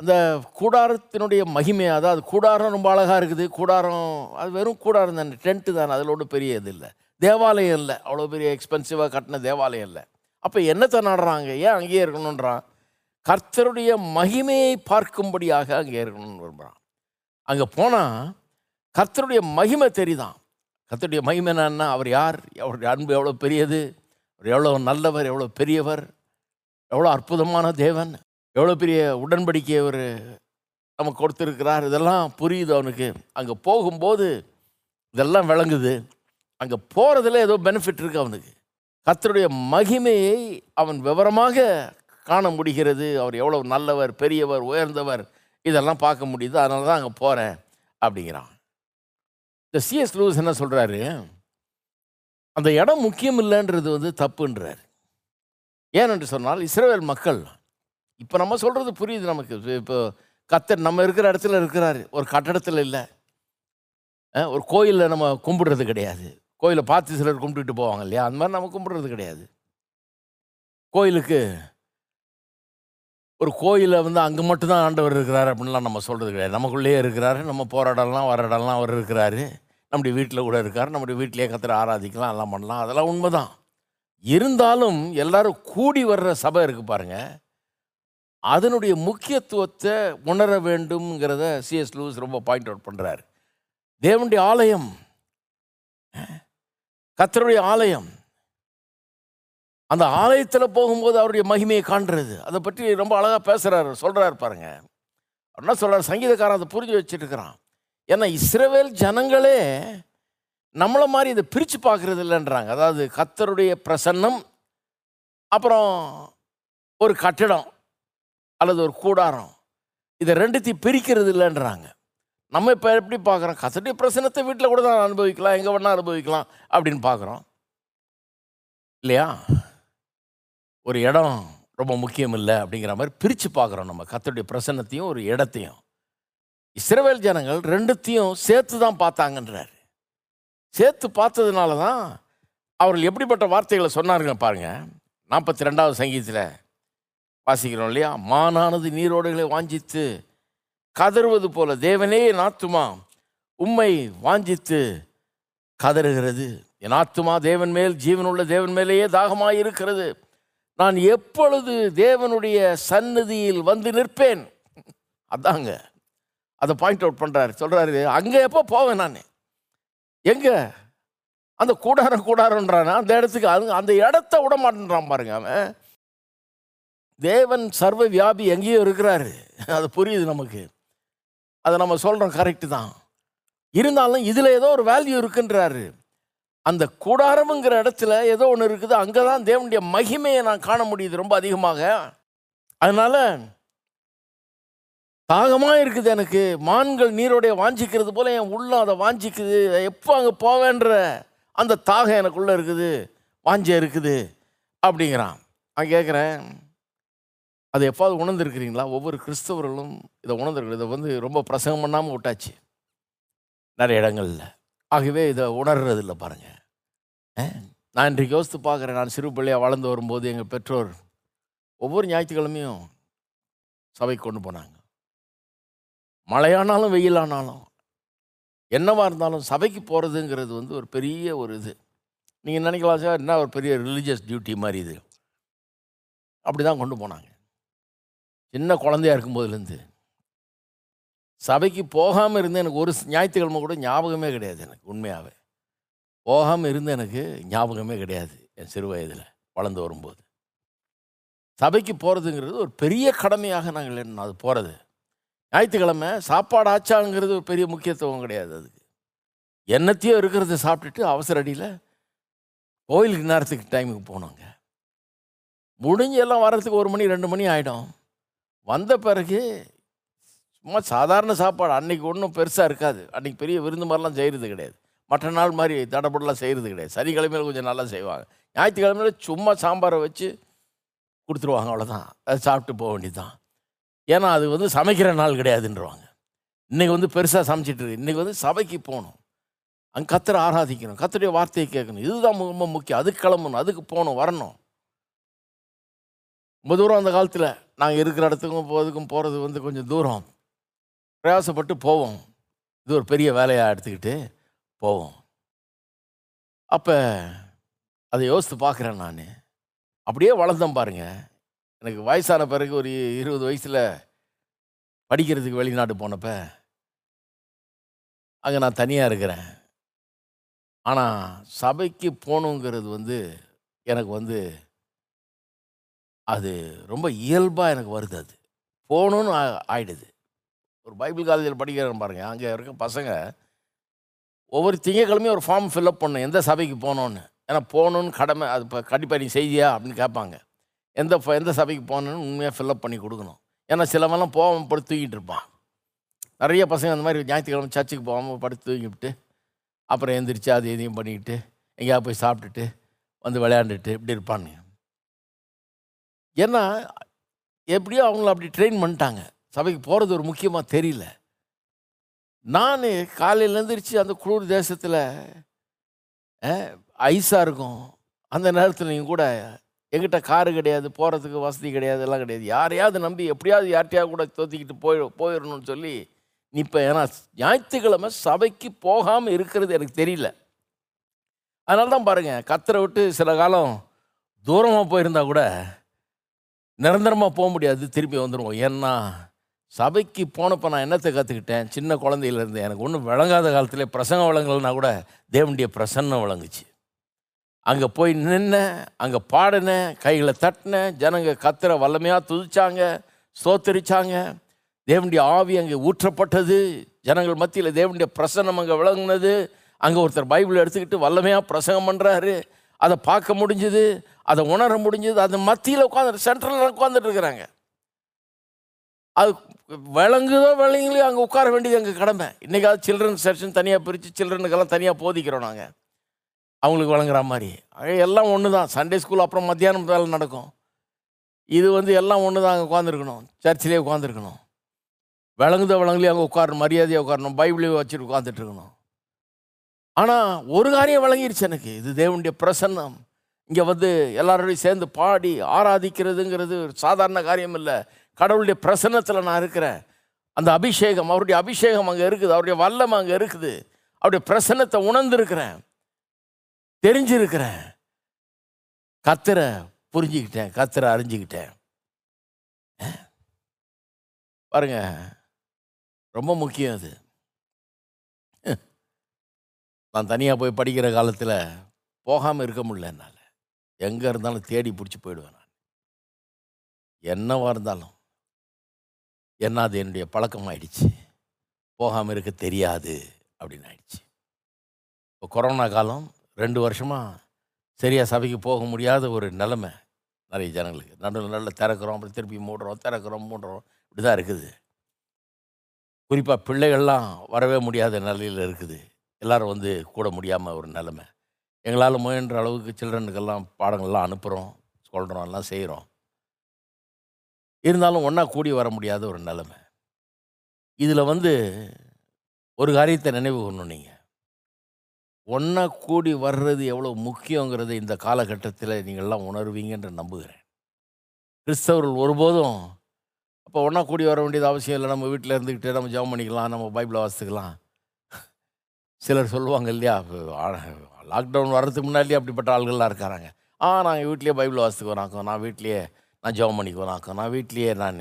அந்த கூடாரத்தினுடைய மகிமை அதாவது கூடாரம் ரொம்ப அழகாக இருக்குது. கூடாரம் அது வெறும் கூடாரம் தானே. டென்ட்டு தானே. அதில் ஒன்றும் பெரிய இது இல்லை. தேவாலயம் இல்லை. அவ்வளோ பெரிய எக்ஸ்பென்சிவாக கட்டின தேவாலயம் இல்லை. அப்போ என்னத்தை நாடுறாங்க ஏன் அங்கேயே இருக்கணுன்றான் கர்த்தருடைய மகிமையை பார்க்கும்படியாக அங்கே இருக்கணும்னு விரும்புகிறான் அங்கே போனால் கர்த்தருடைய மகிமை தெரியுதான். கர்த்தருடைய மகிமை என்னன்னா அவர் யார்? அவருடைய அன்பு எவ்வளோ பெரியது? அவர் எவ்வளோ நல்லவர்? எவ்வளோ பெரியவர்? எவ்வளோ அற்புதமான தேவன்? எவ்வளோ பெரிய உடன்படிக்கை அவர் நமக்கு கொடுத்துருக்கிறார்? இதெல்லாம் புரியுது அவனுக்கு. அங்கே போகும்போது இதெல்லாம் விளங்குது. அங்கே போகிறதுல ஏதோ பெனிஃபிட் இருக்குது அவனுக்கு. கத்தருடைய மகிமையை அவன் விவரமாக காண முடிகிறது. அவர் எவ்வளோ நல்லவர் பெரியவர் உயர்ந்தவர் இதெல்லாம் பார்க்க முடியுது. அதனால தான் அங்கே போகிறேன் அப்படிங்கிறான். இந்த சிஎஸ் லூஸ் என்ன சொல்கிறாரு அந்த இடம் முக்கியம் இல்லைன்றது வந்து தப்புன்றார். ஏனென்று சொன்னால் இஸ்ரேல் மக்கள் இப்போ நம்ம சொல்கிறது புரியுது நமக்கு. இப்போ- கத்தர் நம்ம இருக்கிற இடத்துல இருக்கிறாரு. ஒரு கட்டடத்தில் இல்லை. ஒரு கோயிலில் நம்ம கும்பிடுறது கிடையாது. கோயிலை பார்த்து சிலர் கும்பிட்டுட்டு போவாங்க இல்லையா? அந்த மாதிரி நம்ம கும்பிட்றது கிடையாது. கோயிலுக்கு ஒரு கோயிலை வந்து அங்கே மட்டும்தான் ஆண்டவர் இருக்கிறார் அப்படின்லாம் நம்ம சொல்கிறது கிடையாது. நமக்குள்ளேயே இருக்கிறாரு. நம்ம போகிற இடம்லாம் வர அவர் இருக்கிறாரு. நம்முடைய வீட்டில் கூட இருக்கார். நம்முடைய வீட்டிலேயே கத்திர ஆராதிக்கலாம் எல்லாம் பண்ணலாம். அதெல்லாம் உண்மைதான். இருந்தாலும் எல்லாரும் கூடி வர்ற சபை இருக்குது பாருங்க. அதனுடைய முக்கியத்துவத்தை உணர வேண்டும்ங்கிறத சிஎஸ் லூஸ் ரொம்ப பாயிண்ட் அவுட் பண்ணுறாரு தேவனுடைய ஆலயம் கத்தருடைய ஆலயம். அந்த ஆலயத்தில் போகும்போது அவருடைய மகிமையை காண்றது. அதை பற்றி ரொம்ப அழகாக பேசுகிறாரு சொல்கிறாரு பாருங்க. என்ன சொல்கிறார் சங்கீதக்காரன் அதை புரிஞ்சு வச்சுட்டுருக்கிறான் ஏன்னா இஸ்ரேவேல் ஜனங்களே நம்மளை மாதிரி இதை பிரித்து பார்க்குறது இல்லைன்றாங்க. அதாவது கத்தருடைய பிரசன்னம் அப்புறம் ஒரு கட்டிடம் அல்லது ஒரு கூடாரம். இதை ரெண்டுத்தையும் பிரிக்கிறது இல்லைன்றாங்க. நம்ம இப்போ எப்படி பார்க்குறோம் கசடி பிரசன்னத்தை வீட்டில் கூட தான் அனுபவிக்கலாம். எங்கே வேணால் அனுபவிக்கலாம் அப்படின்னு பார்க்குறோம் இல்லையா? ஒரு இடம் ரொம்ப முக்கியம் இல்லை அப்படிங்கிற மாதிரி பிரித்து பார்க்குறோம் நம்ம. கத்தருடைய பிரசன்னத்தையும் ஒரு இடத்தையும். இஸ்ரவேல் ஜனங்கள் ரெண்டுத்தையும் சேர்த்து தான் பார்த்தாங்கன்றார். சேர்த்து பார்த்ததுனால தான் அவர்கள் எப்படிப்பட்ட வார்த்தைகளை சொன்னார்கள் பாருங்கள் நாற்பத்தி ரெண்டாவது சங்கீதத்தில் வாசிக்கிறோம் இல்லையா? மானானது நீரோடுகளை வாஞ்சித்து கதறுவது போல தேவனே என் ஆத்துமா உம்மை வாஞ்சித்து கதறுகிறது. என் ஆத்துமா தேவன் மேல் ஜீவனுள்ள தேவன் மேலேயே தாகமாக இருக்கிறது நான் எப்பொழுது தேவனுடைய சந்நிதியில் வந்து நிற்பேன்? அதாங்க. அதை பாயிண்ட் அவுட் பண்ணுறாரு சொல்கிறாரு அங்கே எப்போ போவேன் நான்? எங்கே? அந்த கூடாரம் கூடாரன்றானா அந்த இடத்துக்கு அது அந்த இடத்த விட மாட்டேன்றான் பாருங்க அவன். தேவன் சர்வ வியாபி எங்கேயோ இருக்கிறாரு. அது புரியுது நமக்கு. அதை நம்ம சொல்கிறோம் கரெக்டு தான். இருந்தாலும் இதில் ஏதோ ஒரு வேல்யூ இருக்குன்றாரு. அந்த கூடாரமுங்கிற இடத்துல ஏதோ ஒன்று இருக்குது. அங்கே தான் தேவனுடைய மகிமையை நான் காண முடியுது ரொம்ப அதிகமாக. அதனால் தாகமாக இருக்குது எனக்கு. மான்கள் நீரோடைய வாஞ்சிக்கிறது போல் என் உள்ளம் அதை வாஞ்சிக்குது. எப்போ அங்கே போவேன்ற அந்த தாகம் எனக்குள்ளே இருக்குது. வாஞ்சை இருக்குது. அப்படிங்கிறான். நான் கேட்குறேன் அதை எப்பாவது உணர்ந்துருக்கிறீங்களா? ஒவ்வொரு கிறிஸ்தவர்களும் இதை உணர்ந்துருக்கு இதை வந்து ரொம்ப பிரசங்கம் பண்ணாமல் விட்டாச்சு. நிறைய இடங்களில். ஆகவே இதை உணர்றது இல்லை நான் இன்றைக்கு யோசித்து பார்க்குறேன். நான் சிறு பிள்ளையாக வளர்ந்து வரும்போது எங்கள் பெற்றோர் ஒவ்வொரு ஞாயிற்றுக்கிழமையும் சபைக்கு கொண்டு போனாங்க. மழையானாலும் வெயிலானாலும் என்னவாக இருந்தாலும் சபைக்கு போகிறதுங்கிறது வந்து ஒரு பெரிய ஒரு இது. நீங்கள் நினைக்கலாம் சார் என்ன ஒரு பெரிய ரிலீஜியஸ் டியூட்டி மாதிரி இது. அப்படி தான் கொண்டு போனாங்க. சின்ன குழந்தையா இருக்கும்போதுலேருந்து சபைக்கு போகாமல் இருந்து எனக்கு ஒரு ஞாயிற்றுக்கிழமை கூட ஞாபகமே கிடையாது எனக்கு உண்மையாகவே போகாமல் இருந்து எனக்கு ஞாபகமே கிடையாது என் சிறு வயதில் வளர்ந்து வரும்போது. சபைக்கு போகிறதுங்கிறது ஒரு பெரிய கடமையாக நாங்கள் என்ன அது போகிறது ஞாயிற்றுக்கிழமை சாப்பாடு ஆச்சாங்கிறது ஒரு பெரிய முக்கியத்துவம் கிடையாது அதுக்கு. என்னத்தையோ இருக்கிறத சாப்பிட்டுட்டு அவசர அடியில் கோயிலுக்கு நேரத்துக்கு டைமுக்கு போனோங்க. முடிஞ்சு எல்லாம் வர்றதுக்கு ஒரு மணி ரெண்டு மணி ஆகிடும் வந்த பிறகு சும்மா சாதாரண சாப்பாடு அன்றைக்கி ஒன்றும் பெருசாக இருக்காது. அன்றைக்கி பெரிய விருந்து மாதிரிலாம் செய்கிறது கிடையாது. மற்ற நாள் மாதிரி தடபடலாம் செய்கிறது கிடையாது. சனிக்கிழமையில் கொஞ்சம் நல்லா செய்வாங்க. ஞாயிற்றுக்கிழமையில் சும்மா சாம்பாரை வச்சு கொடுத்துருவாங்க அவ்வளோதான் அதை சாப்பிட்டு போக வேண்டியதுதான். ஏன்னா அது வந்து சமைக்கிற நாள் கிடையாதுன்றவாங்க. இன்றைக்கி வந்து பெருசாக சமைச்சிட்டு இருக்கு. இன்றைக்கி வந்து சபைக்கு போகணும். அங்கே கத்தரை ஆராதிக்கணும். கத்தருடைய வார்த்தையை கேட்கணும். இதுதான் ரொம்ப முக்கியம். அதுக்கு கிளம்பணும். அதுக்கு போகணும் வரணும். ரொம்ப தூரம் அந்த காலத்தில் நாங்கள் இருக்கிற இடத்துக்கும் போகிறதுக்கும் போகிறது வந்து கொஞ்சம் தூரம். பிரயாசப்பட்டு போவோம். இது ஒரு பெரிய வேலையாக எடுத்துக்கிட்டு போவோம். அப்போ அதை யோசித்து பார்க்குறேன் நான். அப்படியே வளர்ந்தேன் பாருங்க. எனக்கு வயசான பிறகு ஒரு இருபது வயசில் படிக்கிறதுக்கு வெளிநாட்டு போனப்போ அங்கே நான் தனியாக இருக்கிறேன். ஆனால் சபைக்கு போகணுங்கிறது வந்து எனக்கு வந்து அது ரொம்ப இயல்பாக எனக்கு வருது அது. போகணுன்னு ஆ- ஆயிடுது. ஒரு பைபிள் காலேஜில் படிக்கிறேன் பாருங்கள் அங்கே இருக்க பசங்க ஒவ்வொரு திங்கக்கிழமையும் ஒரு ஃபார்ம் ஃபில்அப் பண்ணும் எந்த சபைக்கு போகணுன்னு ஏன்னா போகணுன்னு கடமை அது இப்போ கண்டிப்பாக நீ செய்தியா அப்படின்னு கேட்பாங்க. எந்த எந்த சபைக்கு போகணுன்னு உண்மையாக ஃபில்அப் பண்ணி கொடுக்கணும். ஏன்னா சிலவெல்லாம் போகாமல் படுத்து தூங்கிட்டு இருப்பான். நிறைய பசங்க அந்த மாதிரி ஞாயிற்றுக்கிழமை சர்ச்சுக்கு போகாமல் படுத்து தூங்கிவிட்டு அப்புறம் எந்திரிச்சு அது எதையும் பண்ணிக்கிட்டு எங்கேயாவது போய் சாப்பிட்டுட்டு வந்து விளையாண்டுட்டு இப்படி இருப்பானுங்க. ஏன்னா எப்படியோ அவங்கள அப்படி ட்ரெயின் பண்ணிட்டாங்க. சபைக்கு போகிறது ஒரு முக்கியமாக தெரியல. நான் காலையில் எழுந்திரிச்சு அந்த குளிர் தேசத்தில் ஐஸாக இருக்கும். அந்த நேரத்தில் நீங்கள் கூட எங்கிட்ட காரு கிடையாது போகிறதுக்கு வசதி கிடையாது எல்லாம் கிடையாது. யாரையாவது நம்பி எப்படியாவது யார்ட்டையாவது கூட தோத்திக்கிட்டு போய் போயிடணும்னு சொல்லி இப்போ ஏன்னா ஞாயிற்றுக்கிழமை சபைக்கு போகாமல் இருக்கிறது எனக்கு தெரியல. அதனால தான் பாருங்கள் கத்தரை விட்டு சில காலம் தூரமாக போயிருந்தா கூட நிரந்தரமாக போக முடியாது திருப்பி வந்துடுவோம் ஏன்னா சபைக்கு போனப்போ நான் என்னத்தை கற்றுக்கிட்டேன் சின்ன குழந்தையிலேருந்து எனக்கு ஒன்றும் விளங்காத காலத்திலே பிரசங்கம் விளங்கலைன்னா கூட தேவனுடைய பிரசன்னம் விளங்குச்சு. அங்கே போய் நின்னேன் அங்கே பாடினேன் கைகளை தட்டினேன் ஜனங்க கத்துற வல்லமையாக துதிச்சாங்க ஸ்தோத்தரிச்சாங்க. தேவனுடைய ஆவி அங்கே ஊற்றப்பட்டது. ஜனங்கள் மத்தியில் தேவனுடைய பிரசன்னம் அங்கே விளங்குனது. அங்கே ஒருத்தர் பைபிள் எடுத்துக்கிட்டு வல்லமையாக பிரசங்கம் பண்ணுறாரு அதை பார்க்க முடிஞ்சுது. அதை உணர முடிஞ்சது. அது மத்தியில் உட்காந்து சென்ட்ரலில் உட்காந்துட்டு இருக்கிறாங்க. அது விளங்குதோ விளங்கலையோ அங்கே உட்கார வேண்டியது எங்கள் கடமை. இன்றைக்காவது சில்ட்ரன் செக்ஷன் தனியாக பிரித்து சில்ட்ரனுக்கெல்லாம் தனியாக போதிக்கிறோம் நாங்கள் அவங்களுக்கு வழங்குற மாதிரி. எல்லாம் ஒன்று தான் சண்டே ஸ்கூல் அப்புறம் மத்தியானம் வேலை நடக்கும். இது வந்து எல்லாம் ஒன்று தான் அங்கே உட்காந்துருக்கணும் சர்ச்சிலே உட்காந்துருக்கணும் விளங்குதோ விளங்குலையோ அங்கே உட்காரணும். மரியாதையாக உட்காரணும். பைபிளையும் வச்சுட்டு உட்காந்துட்டு இருக்கணும். ஆனால் ஒரு காரியம் விளங்கிருச்சு எனக்கு. இது தேவனுடைய பிரசன்னம். இங்கே வந்து எல்லாரோடையும் சேர்ந்து பாடி ஆராதிக்கிறதுங்கிறது ஒரு சாதாரண காரியம் இல்லை. கடவுளுடைய பிரசன்னத்தில் நான் இருக்கிறேன். அந்த அபிஷேகம் அவருடைய அபிஷேகம் அங்கே இருக்குது. அவருடைய வல்லம் அங்கே இருக்குது. அவருடைய பிரசன்னத்தை உணர்ந்துருக்கிறேன். தெரிஞ்சிருக்கிறேன். கத்தரை புரிஞ்சுக்கிட்டேன். கத்தரை அறிஞ்சுக்கிட்டேன். பாருங்க. ரொம்ப முக்கியம் அது. நான் தனியாக போய் படிக்கிற காலத்தில் போகாமல் இருக்க முடியல என்னால் எங்கே இருந்தாலும் தேடி பிடிச்சி போயிடுவேன் நான். என்னவாக இருந்தாலும். என்ன அது என்னுடைய பழக்கம் ஆயிடுச்சு போகாமல் இருக்க தெரியாது அப்படின்னு ஆயிடுச்சு. இப்போ கொரோனா காலம் ரெண்டு வருஷமாக சரியாக சபைக்கு போக முடியாத ஒரு நிலமை நிறைய ஜனங்களுக்கு. நடுவில் நல்ல திறக்கிறோம் அப்படி திருப்பி மூடுறோம் திறக்கிறோம் மூடுறோம். இப்படி தான் இருக்குது. குறிப்பாக பிள்ளைகள்லாம் வரவே முடியாத நிலையில் இருக்குது. எல்லோரும் வந்து கூட முடியாமல் ஒரு நிலமை. எங்களால் முயன்ற அளவுக்கு சில்ட்ரனுக்கெல்லாம் பாடங்கள்லாம் அனுப்புகிறோம் சொல்கிறோம் எல்லாம் செய்கிறோம். இருந்தாலும் ஒன்றா கூடி வர முடியாத ஒரு நிலைமை. இதில் வந்து ஒரு காரியத்தை நினைவு கொள்ளணும் நீங்கள். ஒன்றா கூடி வர்றது எவ்வளோ முக்கியங்கிறதை இந்த காலகட்டத்தில் நீங்கள்லாம் உணர்வீங்கன்ற நம்புகிறேன். கிறிஸ்தவர்கள் ஒருபோதும் அப்போ ஒன்றா கூடி வர வேண்டியது அவசியம் இல்லை. நம்ம வீட்டில் இருந்துக்கிட்டு நம்ம ஜெபம் பண்ணிக்கலாம் நம்ம பைபிளை வாசித்துக்கலாம். சிலர் சொல்லுவாங்க இல்லையா? லாக்டவுன் வர்றதுக்கு முன்னாடியே அப்படிப்பட்ட ஆள்கள்லாம் இருக்கிறாங்க. ஆ நாங்கள் வீட்லேயே பைபிள் வாசித்துக்குவோனாக்கோ நான் வீட்லேயே நான் ஜெபம் பண்ணிக்குவேனாக்கோ நான் வீட்லேயே நான்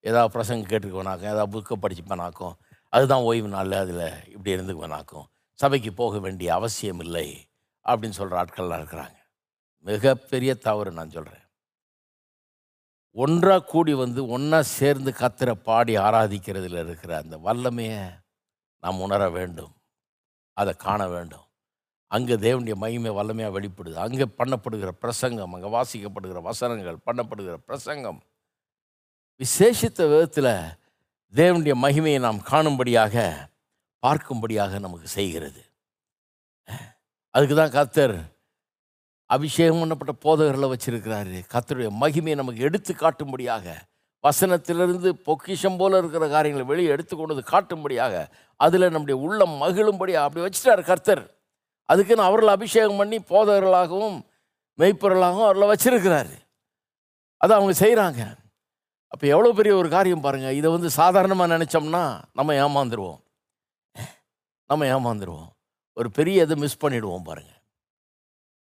ஏதாவது பிரசங்க கேட்டுக்குவேனாக்கும் ஏதாவது புக்கை படிச்சுப்பேனாக்கும் அதுதான் ஓய்வு நாள். அதில் இப்படி இருந்துக்குவேனாக்கும் சபைக்கு போக வேண்டிய அவசியம் இல்லை அப்படின்னு சொல்கிற ஆட்கள்லாம் இருக்கிறாங்க. மிகப்பெரிய தவறு நான் சொல்கிறேன் ஒன்றாக கூடி வந்து ஒன்றா சேர்ந்து கத்திர பாடி ஆராதிக்கிறதுல இருக்கிற அந்த வல்லமையை நாம் உணர வேண்டும். அதை காண வேண்டும். அங்கே தேவனுடைய மகிமை வல்லமையாக வெளிப்படுது. அங்கே பண்ணப்படுகிற பிரசங்கம் அங்கே வாசிக்கப்படுகிற வசனங்கள் பண்ணப்படுகிற பிரசங்கம். விசேஷித்த விதத்தில் தேவனுடைய மகிமையை நாம் காணும்படியாக பார்க்கும்படியாக நமக்கு செய்கிறது. அதுக்கு தான் கத்தர் அபிஷேகம் பண்ணப்பட்ட போதகர்களை வச்சிருக்கிறாரு. கத்தருடைய மகிமையை நமக்கு எடுத்து காட்டும்படியாக வசனத்திலிருந்து பொக்கிஷம் போல இருக்கிற காரியங்களை வெளியே எடுத்து கொண்டு வந்து காட்டும்படியாக அதில் நம்முடைய உள்ளம் மகிழும்படியாக அப்படி வச்சுட்டார் கர்த்தர். அதுக்குன்னு அவர்களை அபிஷேகம் பண்ணி போதகர்களாகவும் மெய்ப்பொருளாகவும் அவர்களை வச்சிருக்கிறாரு. அதை அவங்க செய்கிறாங்க அப்போ எவ்வளோ பெரிய ஒரு காரியம் பாருங்கள் இதை வந்து சாதாரணமாக நினச்சோம்னா நம்ம ஏமாந்துருவோம். நம்ம ஏமாந்துருவோம். ஒரு பெரிய இதை மிஸ் பண்ணிவிடுவோம் பாருங்கள்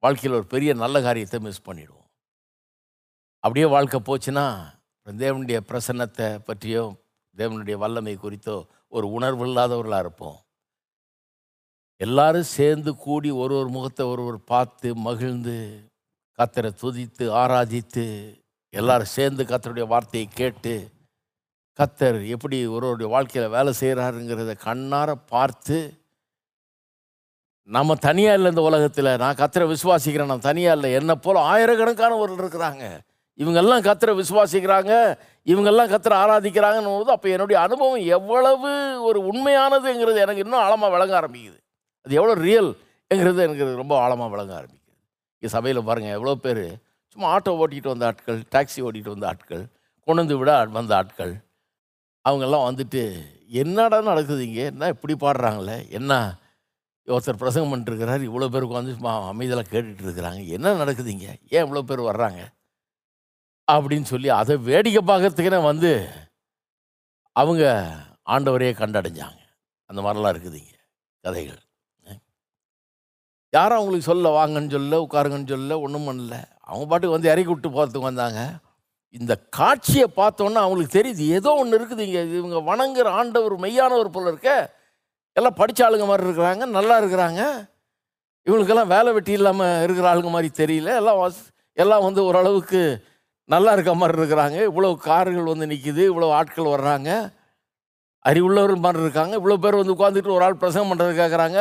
வாழ்க்கையில் ஒரு பெரிய நல்ல காரியத்தை மிஸ் பண்ணிவிடுவோம் அப்படியே வாழ்க்கை போச்சுன்னா தேவனுடைய பிரசன்னத்தை பற்றியோ தேவனுடைய வல்லமை குறித்தோ ஒரு உணர்வு இல்லாதவர்களாக இருப்போம். எல்லாரும் சேர்ந்து கூடி ஒரு ஒரு முகத்தை ஒருவர் பார்த்து மகிழ்ந்து கத்தரை துதித்து ஆராதித்து எல்லாரும் சேர்ந்து கத்தருடைய வார்த்தையை கேட்டு கத்தர் எப்படி ஒருவருடைய வாழ்க்கையில் வேலை செய்கிறாருங்கிறத கண்ணார பார்த்து நம்ம தனியாக இல்லை இந்த உலகத்தில் நான் கத்தரை விசுவாசிக்கிறேன் நான் தனியாக இல்லை என்னை போல் ஆயிரக்கணக்கானவர்கள் இருக்கிறாங்க. இவங்கெல்லாம் கத்தரை விசுவாசிக்கிறாங்க இவங்கெல்லாம் கத்தரை ஆராதிக்கிறாங்கன்னு போது அப்போ என்னுடைய அனுபவம் எவ்வளவு ஒரு உண்மையானதுங்கிறது எனக்கு இன்னும் ஆழமாக விளங்க ஆரம்பிக்குது. அது எவ்வளோ ரியல்ங்கிறது எனக்கு ரொம்ப ஆழமாக விளங்க ஆரம்பிக்குது. இங்கே சபையில் பாருங்கள் எவ்வளோ பேர் சும்மா ஆட்டோ ஓட்டிகிட்டு வந்த ஆட்கள் டாக்ஸி ஓட்டிகிட்டு வந்த ஆட்கள் கொண்டு வந்து விட வந்த ஆட்கள் அவங்கெல்லாம் வந்துட்டு என்னடா நடக்குது இங்கே? என்ன இப்படி பாடுறாங்களே? என்ன? ஒருத்தர் பிரசங்கம் பண்ணிட்டுருக்கிறார் இவ்வளோ பேர் உட்காந்து சும்மா அமைதியில் கேட்டுட்டு இருக்கிறாங்க என்ன நடக்குது இங்கே? ஏன் இவ்வளோ பேர் வர்றாங்க? அப்படின்னு சொல்லி அதை வேடிக்கை பார்க்கறதுக்குனே வந்து அவங்க ஆண்டவரையே கண்டடைஞ்சாங்க. அந்த மாதிரிலாம் இருக்குது இங்கே கதைகள். யாரும் அவங்களுக்கு சொல்ல வாங்கன்னு சொல்ல உட்காருங்கன்னு சொல்ல ஒன்றும் பண்ணல. அவங்க பாட்டுக்கு வந்து இறக்கி விட்டு போகிறதுக்கு வந்தாங்க. இந்த காட்சியை பார்த்தோன்னா அவங்களுக்கு தெரியுது. ஏதோ ஒன்று இருக்குது இங்கே. இவங்க வணங்குற ஆண்டவர் மெய்யானவர் போல இருக்க. எல்லாம் படித்த ஆளுங்க மாதிரி இருக்கிறாங்க நல்லா இருக்கிறாங்க. இவங்களுக்கெல்லாம் வேலை வெட்டி இல்லாமல் இருக்கிற ஆளுங்க மாதிரி தெரியல. எல்லாம் வஸ் எல்லாம் வந்து ஓரளவுக்கு நல்லா இருக்க மாதிரி இருக்கிறாங்க. இவ்வளோ கார்கள் வந்து நிற்கிது இவ்வளோ ஆட்கள் வர்றாங்க. அறிவுள்ளவர்கள் மாதிரி இருக்காங்க. இவ்வளோ பேர் வந்து உட்காந்துட்டு ஒரு ஆள் பிரசங்கம் பண்ணுறது கேட்குறாங்க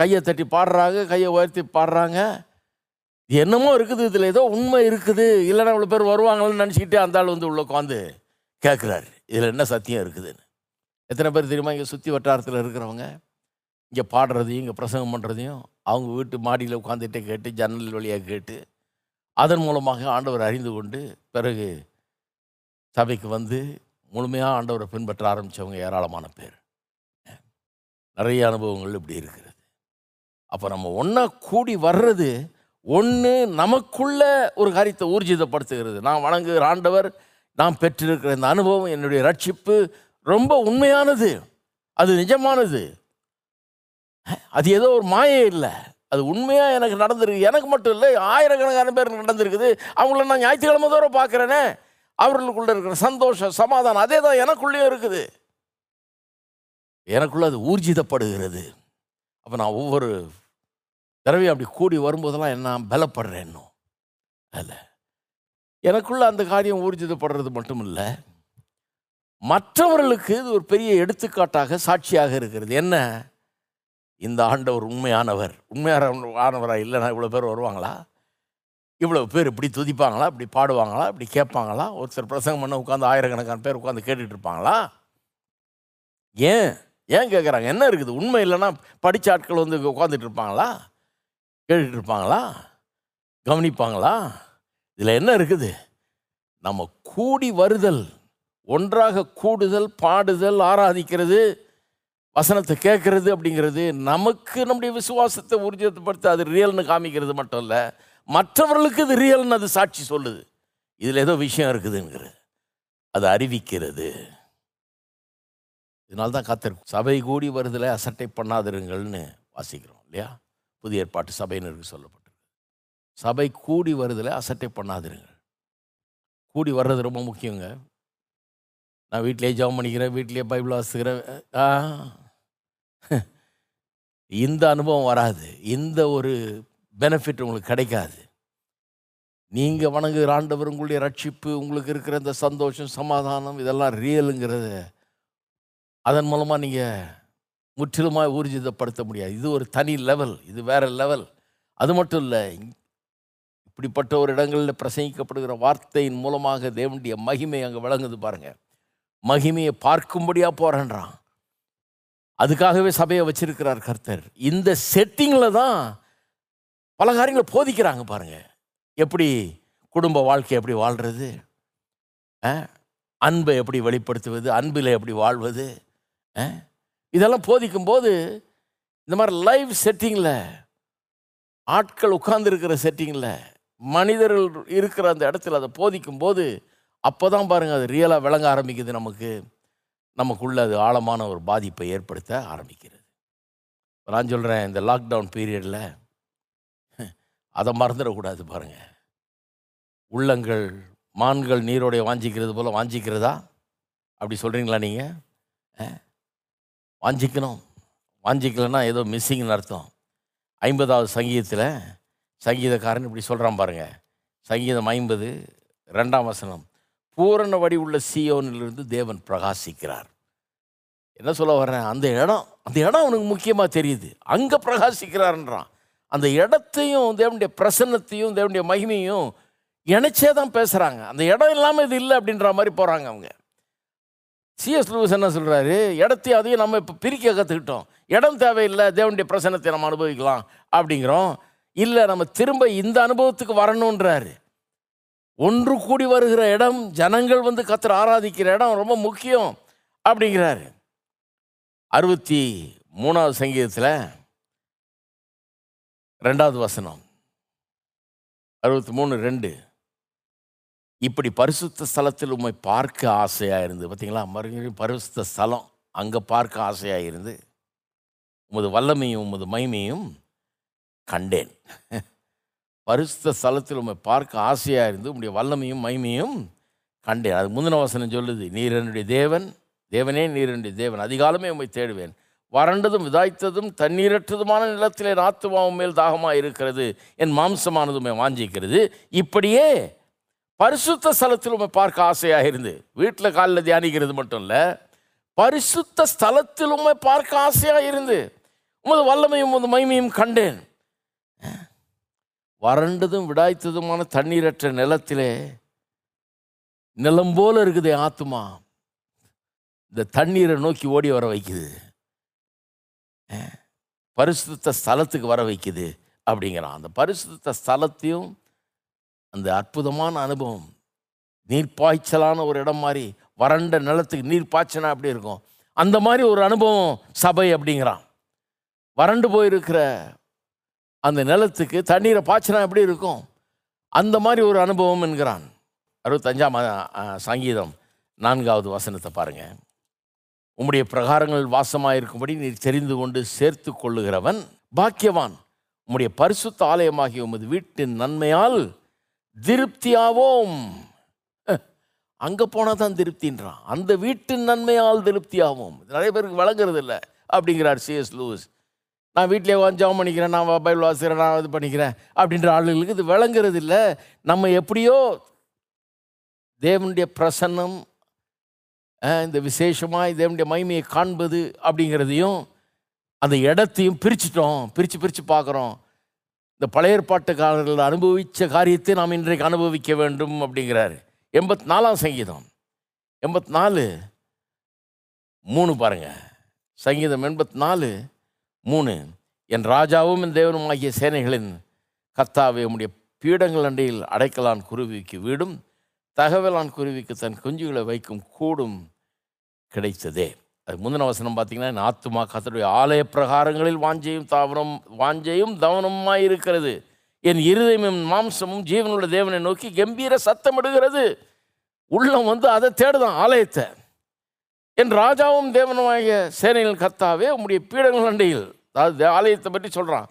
கையை தட்டி பாடுறாங்க கையை உயர்த்தி பாடுறாங்க. என்னமோ இருக்குது இதில் ஏதோ உண்மை இருக்குது. இல்லைன்னா இவ்வளோ பேர் வருவாங்கன்னு நினச்சிக்கிட்டே அந்த ஆள் வந்து உள்ள உட்காந்து கேட்குறாரு இதில் என்ன சத்தியம் இருக்குதுன்னு. எத்தனை பேர் தெரியுமா? இங்கே சுற்றி வட்டாரத்தில் இருக்கிறவங்க. இங்கே பாடுறதையும் இங்கே பிரசங்கம் பண்ணுறதையும் அவங்க வீட்டு மாடியில் உட்காந்துட்டே கேட்டு ஜன்னல் வழியாக கேட்டு அதன் மூலமாக ஆண்டவர் அறிந்து கொண்டு பிறகு சபைக்கு வந்து முழுமையாக ஆண்டவரை பின்பற்ற ஆரம்பித்தவங்க ஏராளமான பேர். நிறைய அனுபவங்கள் இப்படி இருக்கிறது அப்போ நம்ம ஒன்றா கூடி வர்றது ஒன்று நமக்குள்ள ஒரு காரியத்தை ஊர்ஜிதப்படுத்துகிறது. நான் வணங்குகிற ஆண்டவர் நான் பெற்றிருக்கிற இந்த அனுபவம் என்னுடைய ரட்சிப்பு ரொம்ப உண்மையானது. அது நிஜமானது. அது ஏதோ ஒரு மாயே இல்லை. அது உண்மையாக எனக்கு நடந்திருக்கு. எனக்கு மட்டும் இல்லை ஆயிரக்கணக்கான பேருக்கு நடந்திருக்குது. அவங்கள நான் ஞாயிற்றுக்கிழமை தோறும் பார்க்குறேனே. அவர்களுக்குள்ள இருக்கிற சந்தோஷம் சமாதானம் அதே தான் எனக்குள்ளேயும் இருக்குது. எனக்குள்ள அது ஊர்ஜிதப்படுகிறது. அப்போ நான் ஒவ்வொரு தடவையும் அப்படி கூடி வரும்போதெல்லாம் என்ன பலப்படுறேன் இன்னும். அதில் எனக்குள்ள அந்த காரியம் ஊர்ஜிதப்படுறது மட்டும் இல்லை மற்றவர்களுக்கு இது ஒரு பெரிய எடுத்துக்காட்டாக சாட்சியாக இருக்கிறது. என்ன? இந்த ஆண்டவர் உண்மையானவர். உண்மையானவராக இல்லைனா இவ்வளோ பேர் வருவாங்களா? இவ்வளோ பேர் இப்படி துதிப்பாங்களா? இப்படி பாடுவாங்களா? இப்படி கேட்பாங்களா? ஒருத்தர் பிரசங்கம் பண்ண உட்காந்து ஆயிரக்கணக்கான பேர் உட்காந்து கேட்டுட்டு இருப்பாங்களா? ஏன்? ஏன் கேட்குறாங்க? என்ன இருக்குது? உண்மை இல்லைன்னா படித்த ஆட்கள் வந்து உட்காந்துட்டு இருப்பாங்களா? கேட்டுட்டு இருப்பாங்களா கவனிப்பாங்களா? இதில் என்ன இருக்குது? நம்ம கூடி வருதல் ஒன்றாக கூடுதல் பாடுதல் ஆராதிக்கிறது வசனத்தை கேட்கறது அப்படிங்கிறது நமக்கு நம்முடைய விசுவாசத்தை ஊர்ஜிதப்படுத்த அது ரியல்னு காமிக்கிறது மட்டும் இல்லை மற்றவர்களுக்கு இது ரியல்னு அது சாட்சி சொல்லுது. இதில் ஏதோ விஷயம் இருக்குதுங்கிறது அது அறிவிக்கிறது. இதனால்தான் கத்தர் சபை கூடி வருதலை அசட்டை பண்ணாதிருங்கள்னு வாசிக்கிறோம் இல்லையா? புதிய ஏற்பாட்டு சபையினருக்கு சொல்லப்பட்டிருக்கு சபை கூடி வருதில் அசட்டை பண்ணாதிருங்க. கூடி வர்றது ரொம்ப முக்கியங்க. நான் வீட்டிலேயே ஜெபம் பண்ணிக்கிறேன் வீட்டிலே பைபிள் வாசிக்கிறேன். ஆ. இந்த அனுபவம் வராது. இந்த ஒரு பெனிஃபிட் உங்களுக்கு கிடைக்காது. நீங்கள் வணங்குகிற ஆண்டவர் உங்களுடைய ரட்சிப்பு உங்களுக்கு இருக்கிற இந்த சந்தோஷம் சமாதானம் இதெல்லாம் ரியலுங்கிறத அதன் மூலமாக நீங்கள் முற்றிலுமாக ஊர்ஜிதப்படுத்த முடியாது. இது ஒரு தனி லெவல் இது வேறு லெவல் அது மட்டும் இல்லை இப்படிப்பட்ட ஒரு இடங்களில் பிரசங்கிக்கப்படுகிற வார்த்தையின் மூலமாக தேவனுடைய மகிமை அங்கே விளங்குது பாருங்கள் மகிமையை பார்க்கும்படியாக போகிறேன்றான் அதுக்காகவே சபையை வச்சிருக்கிறார் கர்த்தர். இந்த செட்டிங்கில் தான் பல காரியங்களை போதிக்கிறாங்க பாருங்கள் எப்படி குடும்ப வாழ்க்கை எப்படி வாழ்கிறது அன்பை எப்படி வெளிப்படுத்துவது? அன்பில் எப்படி வாழ்வது? இதெல்லாம் இதெல்லாம் போதிக்கும்போது இந்த மாதிரி லைவ் செட்டிங்கில் ஆட்கள் உட்கார்ந்துருக்கிற செட்டிங்கில் மனிதர்கள் இருக்கிற அந்த இடத்துல அதை போதிக்கும்போது அப்போ தான் பாருங்கள் அது ரியலாக விளங்க ஆரம்பிக்குது நமக்கு. நமக்குள்ள அது ஆழமான ஒரு பாதிப்பை ஏற்படுத்த ஆரம்பிக்கிறது. நான் சொல்கிறேன் இந்த லாக்டவுன் பீரியடில் அதை மறந்துடக்கூடாது பாருங்கள் உள்ளங்கள் மான்கள் நீரோடைய வாஞ்சிக்கிறது போல் வாஞ்சிக்கிறதா? அப்படி சொல்கிறீங்களா நீங்கள் வாஞ்சிக்கணும். வாஞ்சிக்கலைன்னா ஏதோ மிஸ்ஸிங்னு அர்த்தம். ஐம்பதாவது சங்கீதத்தில் சங்கீதக்காரன் இப்படி சொல்கிறான் பாருங்க. சங்கீதம் ஐம்பது ரெண்டாம் வசனம். பூரண வடி உள்ள சீயோனிலிருந்து தேவன் பிரகாசிக்கிறார். என்ன சொல்ல வர்றேன்? அந்த இடம் அந்த இடம் அவனுக்கு முக்கியமாக தெரியுது. அங்கே பிரகாசிக்கிறார்ன்றான். அந்த இடத்தையும் தேவனுடைய பிரசன்னத்தையும் தேவனுடைய மகிமையும் இணைச்சே தான் பேசுகிறாங்க அந்த இடம் இல்லாமல் இது இல்லை அப்படின்ற மாதிரி போகிறாங்க அவங்க. சிஎஸ் லூஸ் என்ன சொல்கிறாரு இடத்தையும் அதையும் நம்ம இப்போ பிரிக்க கற்றுக்கிட்டோம் இடம் தேவையில்லை தேவனுடைய பிரசன்னத்தை நம்ம அனுபவிக்கலாம் அப்படிங்கிறோம். இல்லை நம்ம திரும்ப இந்த அனுபவத்துக்கு வரணுன்றாரு ஒன்று கூடி வருகிற இடம் ஜனங்கள் வந்து கத்திர ஆராதிக்கிற இடம் ரொம்ப முக்கியம் அப்படிங்கிறாரு. அறுபத்தி மூணாவது சங்கீதத்தில் ரெண்டாவது வசனம். அறுபத்தி மூணு ரெண்டு. இப்படி பரிசுத்த ஸ்தலத்தில் உம்மை பார்க்க ஆசையாக இருந்து பார்த்தீங்களா? மறுபடியும் பரிசுத்த ஸ்தலம் அங்கே பார்க்க ஆசையாக இருந்து உமது வல்லமையும் உமது மைமையும் கண்டேன். பரிசுத்த ஸ்தலத்தில் உம்மை பார்க்க ஆசையாக இருந்து உம்முடைய வல்லமையும் மைமையும் கண்டேன். அது முந்தின வசனம் சொல்லுது நீர் என்னுடைய தேவன் தேவனே நீர் என்னுடைய தேவன். அதிகாலமே உம்மை தேடுவேன். வறண்டதும் விதாய்த்ததும் தண்ணீரற்றதுமான நிலத்திலே நாத்துமாவும் மேல் தாகமாக இருக்கிறது என் மாம்சமானதுமே வாஞ்சிக்கிறது. இப்படியே பரிசுத்த ஸ்தலத்தில் உண்மை பார்க்க ஆசையாக இருந்து வீட்டில் காலில் தியானிக்கிறது மட்டும் இல்லை பரிசுத்த ஸ்தலத்தில் உண்மை பார்க்க ஆசையாக இருந்து உமது வல்லமையும் உமது மைமையும் கண்டேன். வறண்டதும் விடாய்த்ததுமான தண்ணீரற்ற நிலத்திலே நிலம் போல இருக்குது ஆத்துமா. இந்த தண்ணீரை நோக்கி ஓடி வர வைக்குது. பரிசுத்த ஸ்தலத்துக்கு வர வைக்குது அப்படிங்கிறான். அந்த பரிசுத்த ஸ்தலத்தையும் அந்த அற்புதமான அனுபவம். நீர் பாய்ச்சலான ஒரு இடம் மாதிரி வறண்ட நிலத்துக்கு நீர் பாய்ச்சனா அப்படி இருக்கும்? அந்த மாதிரி ஒரு அனுபவம் சபை அப்படிங்கிறான். வறண்டு போயிருக்கிற அந்த நிலத்துக்கு தண்ணீரை பாய்ச்சினா எப்படி இருக்கும்? அந்த மாதிரி ஒரு அனுபவம் என்கிறான். அறுபத்தஞ்சாம் சங்கீதம் நான்காவது வசனத்தை பாருங்க. உம்முடைய பிரகாரங்கள் வாசமாயிருக்கும்படி நீர் தெரிந்து கொண்டு சேர்த்து கொள்ளுகிறவன் பாக்கியவான். உம்முடைய பரிசுத்த ஆலயமாகிய உமது வீட்டின் நன்மையால் திருப்தியாவோம். அங்கே போனால் தான் திருப்தின்றான். அந்த வீட்டின் நன்மையால் திருப்தியாகும் நிறைய பேருக்கு வழங்குறது இல்லை அப்படிங்கிறார் சிஎஸ் லூஸ் நான் வீட்டிலே ஜாம் பண்ணிக்கிறேன் நான் பைபிள் வாசிக்கிறேன் நான் இது பண்ணிக்கிறேன் அப்படின்ற ஆளுகளுக்கு இது விளங்குறது இல்லை நம்ம எப்படியோ தேவனுடைய பிரசன்னம் இந்த விசேஷமாக தேவனுடைய மகிமையை காண்பது அப்படிங்கிறதையும் அந்த இடத்தையும் பிரிச்சிட்டோம் பிரித்து பிரித்து பார்க்குறோம். இந்த பழைய ஏற்பாட்டுக்காரர்கள் அனுபவித்த காரியத்தை நாம் இன்றைக்கு அனுபவிக்க வேண்டும் அப்படிங்கிறாரு. எண்பத்தி நாலாம் சங்கீதம். எண்பத்தி நாலு மூணு பாருங்கள் சங்கீதம் எண்பத்தி நாலு மூணு. என் ராஜாவும் என் தேவனுமாகிய சேனைகளின் கர்த்தாவே உம்முடைய பீடங்கள் அண்டையில் அடைக்கலான் குருவிக்கு வீடும் தகவலான் குருவிக்கு தன் குஞ்சுகளை வைக்கும் கூடும் கிடைத்ததே. அது முந்தின வசனம் பார்த்தீங்கன்னா என் ஆத்துமா கத்தருடைய ஆலய பிரகாரங்களில் வாஞ்சையும் தாவனம் வாஞ்சையும் தவனமாக இருக்கிறது. என் இருதயமும் மாம்சமும் ஜீவனுள்ள தேவனை நோக்கி கம்பீர சத்தமிடுகிறது. உள்ளம் வந்து அதை தேடுதான் ஆலயத்தை. என் ராஜாவும் தேவனுமாகிய சேனையில் கத்தாவே உம்முடைய பீடங்கள் அண்டையில் அதாவது ஆலயத்தை பற்றி சொல்கிறான்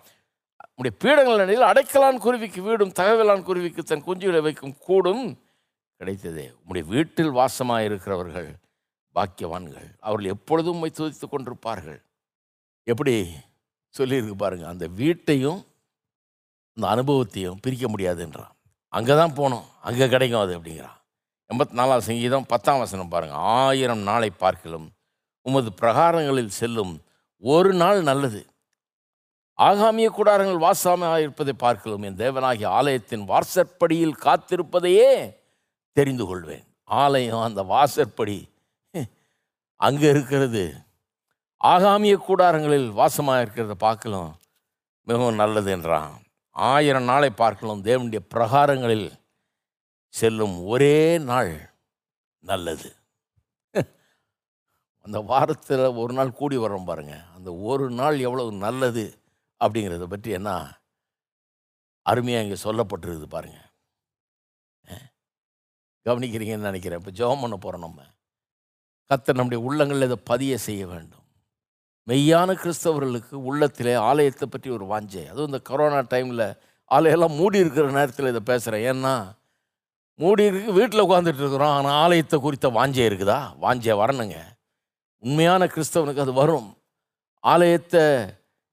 உம்முடைய பீடங்கள் அண்டையில் அடைக்கலான் குருவிக்கு வீடும் தகவலான் குருவிக்கு தன் குஞ்சுகளை வைக்கும் கூடும் கிடைத்ததே. உம்முடைய வீட்டில் வாசமாக இருக்கிறவர்கள் பாக்கியவான்கள். அவர்கள் எப்பொழுதும் உண்மை துதித்து கொண்டிருப்பார்கள். எப்படி சொல்லியிருக்கு பாருங்க அந்த வீட்டையும் அந்த அனுபவத்தையும் பிரிக்க முடியாதுன்றான் அங்கே தான் போகணும் அங்கே கிடைக்கும் அது அப்படிங்கிறான். எண்பத்தி நாலாம் சங்கீதம் பத்தாம் வசனம் பாருங்கள் ஆயிரம் நாளை பார்க்கலும் உமது பிரகாரங்களில் செல்லும் ஒரு நாள் நல்லது. ஆகாமிய கூடாரங்கள் வாசாமையாக இருப்பதை பார்க்கலும் என் தேவனாகிய ஆலயத்தின் வாசற்படியில் காத்திருப்பதையே தெரிந்து கொள்வேன். ஆலயம் அந்த வாசற்படி அங்கே இருக்கிறது. ஆகாமிய கூடாரங்களில் வாசமாக இருக்கிறத பார்க்கலாம் மிகவும் நல்லது என்றான். ஆயிரம் நாளை பார்க்கலாம் தேவனுடைய பிரகாரங்களில் செல்லும் ஒரே நாள் நல்லது. அந்த வாரத்தில் ஒரு நாள் கூடி வரோம் பாருங்கள் அந்த ஒரு நாள் எவ்வளவு நல்லது அப்படிங்கிறத பற்றி என்ன அருமையாக இங்கே சொல்லப்பட்டிருக்குது பாருங்கள் கவனிக்கிறீங்கன்னு நினைக்கிறேன். இப்போ ஜெபம் பண்ண போகிறோம் நம்ம. கத்தர் நம்முடைய உள்ளங்களில் இதை பதிய செய்ய வேண்டும். மெய்யான கிறிஸ்தவர்களுக்கு உள்ளத்திலே ஆலயத்தை பற்றி ஒரு வாஞ்சை. அதுவும் இந்த கொரோனா டைமில் ஆலயெல்லாம் மூடி இருக்கிற நேரத்தில் இதை பேசுகிறேன் ஏன்னா மூடி இருக்கு வீட்டில் உட்காந்துட்டு இருக்கிறோம். ஆனால் ஆலயத்தை குறித்த வாஞ்சை இருக்குதா? வாஞ்சை வரணுங்க. உண்மையான கிறிஸ்தவனுக்கு அது வரும். ஆலயத்தை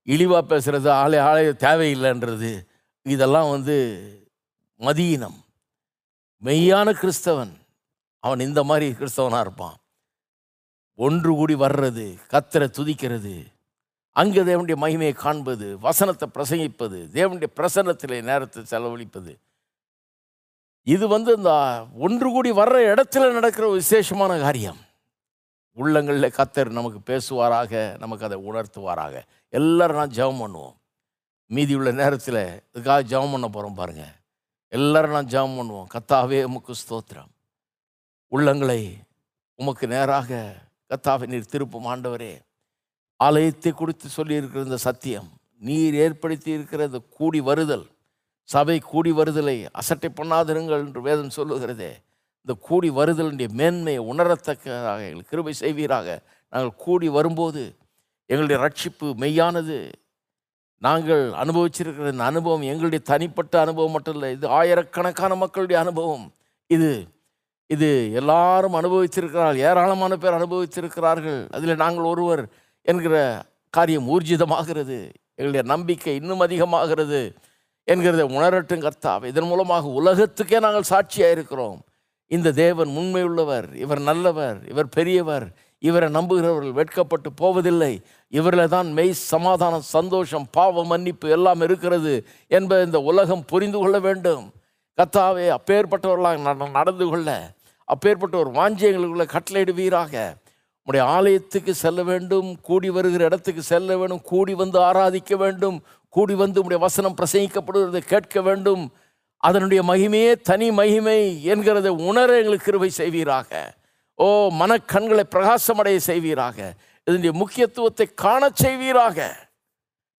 இழிவாக பேசுகிறது ஆலய ஆலய தேவையில்லைன்றது இதெல்லாம் வந்து மதியினம். மெய்யான கிறிஸ்தவன் அவன் இந்த மாதிரி கிறிஸ்தவனாக இருப்பான். ஒன்று கூடி வர்றது கத்தரை துதிக்கிறது. அங்கே தேவனுடைய மகிமையை காண்பது வசனத்தை பிரசங்கிப்பது தேவனுடைய பிரசன்னத்தில் நேரத்தை செலவழிப்பது. இது வந்து இந்த ஒன்று கூடி வர்ற இடத்துல நடக்கிற விசேஷமான காரியம். உள்ளங்களில் கத்தர் நமக்கு பேசுவாராக நமக்கு அதை உணர்த்துவாராக. எல்லாரும் நான் ஜெபம் பண்ணுவோம். மீதி உள்ள நேரத்தில் இதுக்காக ஜெபம் பண்ண போகிறோம் பாருங்கள் எல்லாரும் நான் ஜெபம் பண்ணுவோம். கத்தாவே உமக்கு ஸ்தோத்திரம். உள்ளங்களை உமக்கு நேராக கத்தாவை நீர் திருப்பும் ஆண்டவரே. ஆலயத்தை குறித்து சொல்லியிருக்கிற இந்த சத்தியம் நீர் ஏற்படுத்தி இருக்கிற இந்த கூடி வருதல் சபை கூடி வருதலை அசட்டை பண்ணாதிருங்கள் என்று வேதம் சொல்லுகிறதே. இந்த கூடி வருதலுடைய மேன்மையை உணரத்தக்கதாக எங்களுக்கு கிருபை செய்வீராக. நாங்கள் கூடி வரும்போது எங்களுடைய ரட்சிப்பு மெய்யானது. நாங்கள் அனுபவிச்சிருக்கிற இந்த அனுபவம் எங்களுடைய தனிப்பட்ட அனுபவம் மட்டும் இல்லை இது ஆயிரக்கணக்கான மக்களுடைய அனுபவம். இது இது எல்லாரும் அனுபவித்திருக்கிறார்கள் ஏராளமான பேர் அனுபவித்திருக்கிறார்கள் அதில் நாங்கள் ஒருவர் என்கிற காரியம் ஊர்ஜிதமாகிறது. எங்களுடைய நம்பிக்கை இன்னும் அதிகமாகிறது என்கிறதை உணரட்டும் கர்த்தாவே. இதன் மூலமாக உலகத்துக்கே நாங்கள் சாட்சியாக இருக்கிறோம் இந்த தேவன் உண்மையுள்ளவர் இவர் நல்லவர் இவர் பெரியவர் இவரை நம்புகிறவர்கள் வெட்கப்பட்டு போவதில்லை. இவரில் தான் மெய் சமாதானம் சந்தோஷம் பாவ மன்னிப்பு எல்லாம் இருக்கிறது என்பதை இந்த உலகம் புரிந்து கொள்ள வேண்டும். கத்தாவே அப்பேற்பட்டவர்களாக நட- நடந்து கொள்ள அப்பேற்பட்ட ஒரு வாஞ்சி எங்களுக்குள்ள கட்டளையிடுவீராக. உடைய ஆலயத்துக்கு செல்ல வேண்டும் கூடி வருகிற இடத்துக்கு செல்ல வேண்டும் கூடி வந்து ஆராதிக்க வேண்டும் கூடி வந்து உடைய வசனம் பிரசங்கிக்கப்படுவதை கேட்க வேண்டும். அதனுடைய மகிமையே தனி மகிமை என்கிறதை உணர எங்களுக்கு கிருபை செய்வீராக. ஓ மனக்கண்களை பிரகாசமடைய செய்வீராக. இதனுடைய முக்கியத்துவத்தை காணச் செய்வீராக.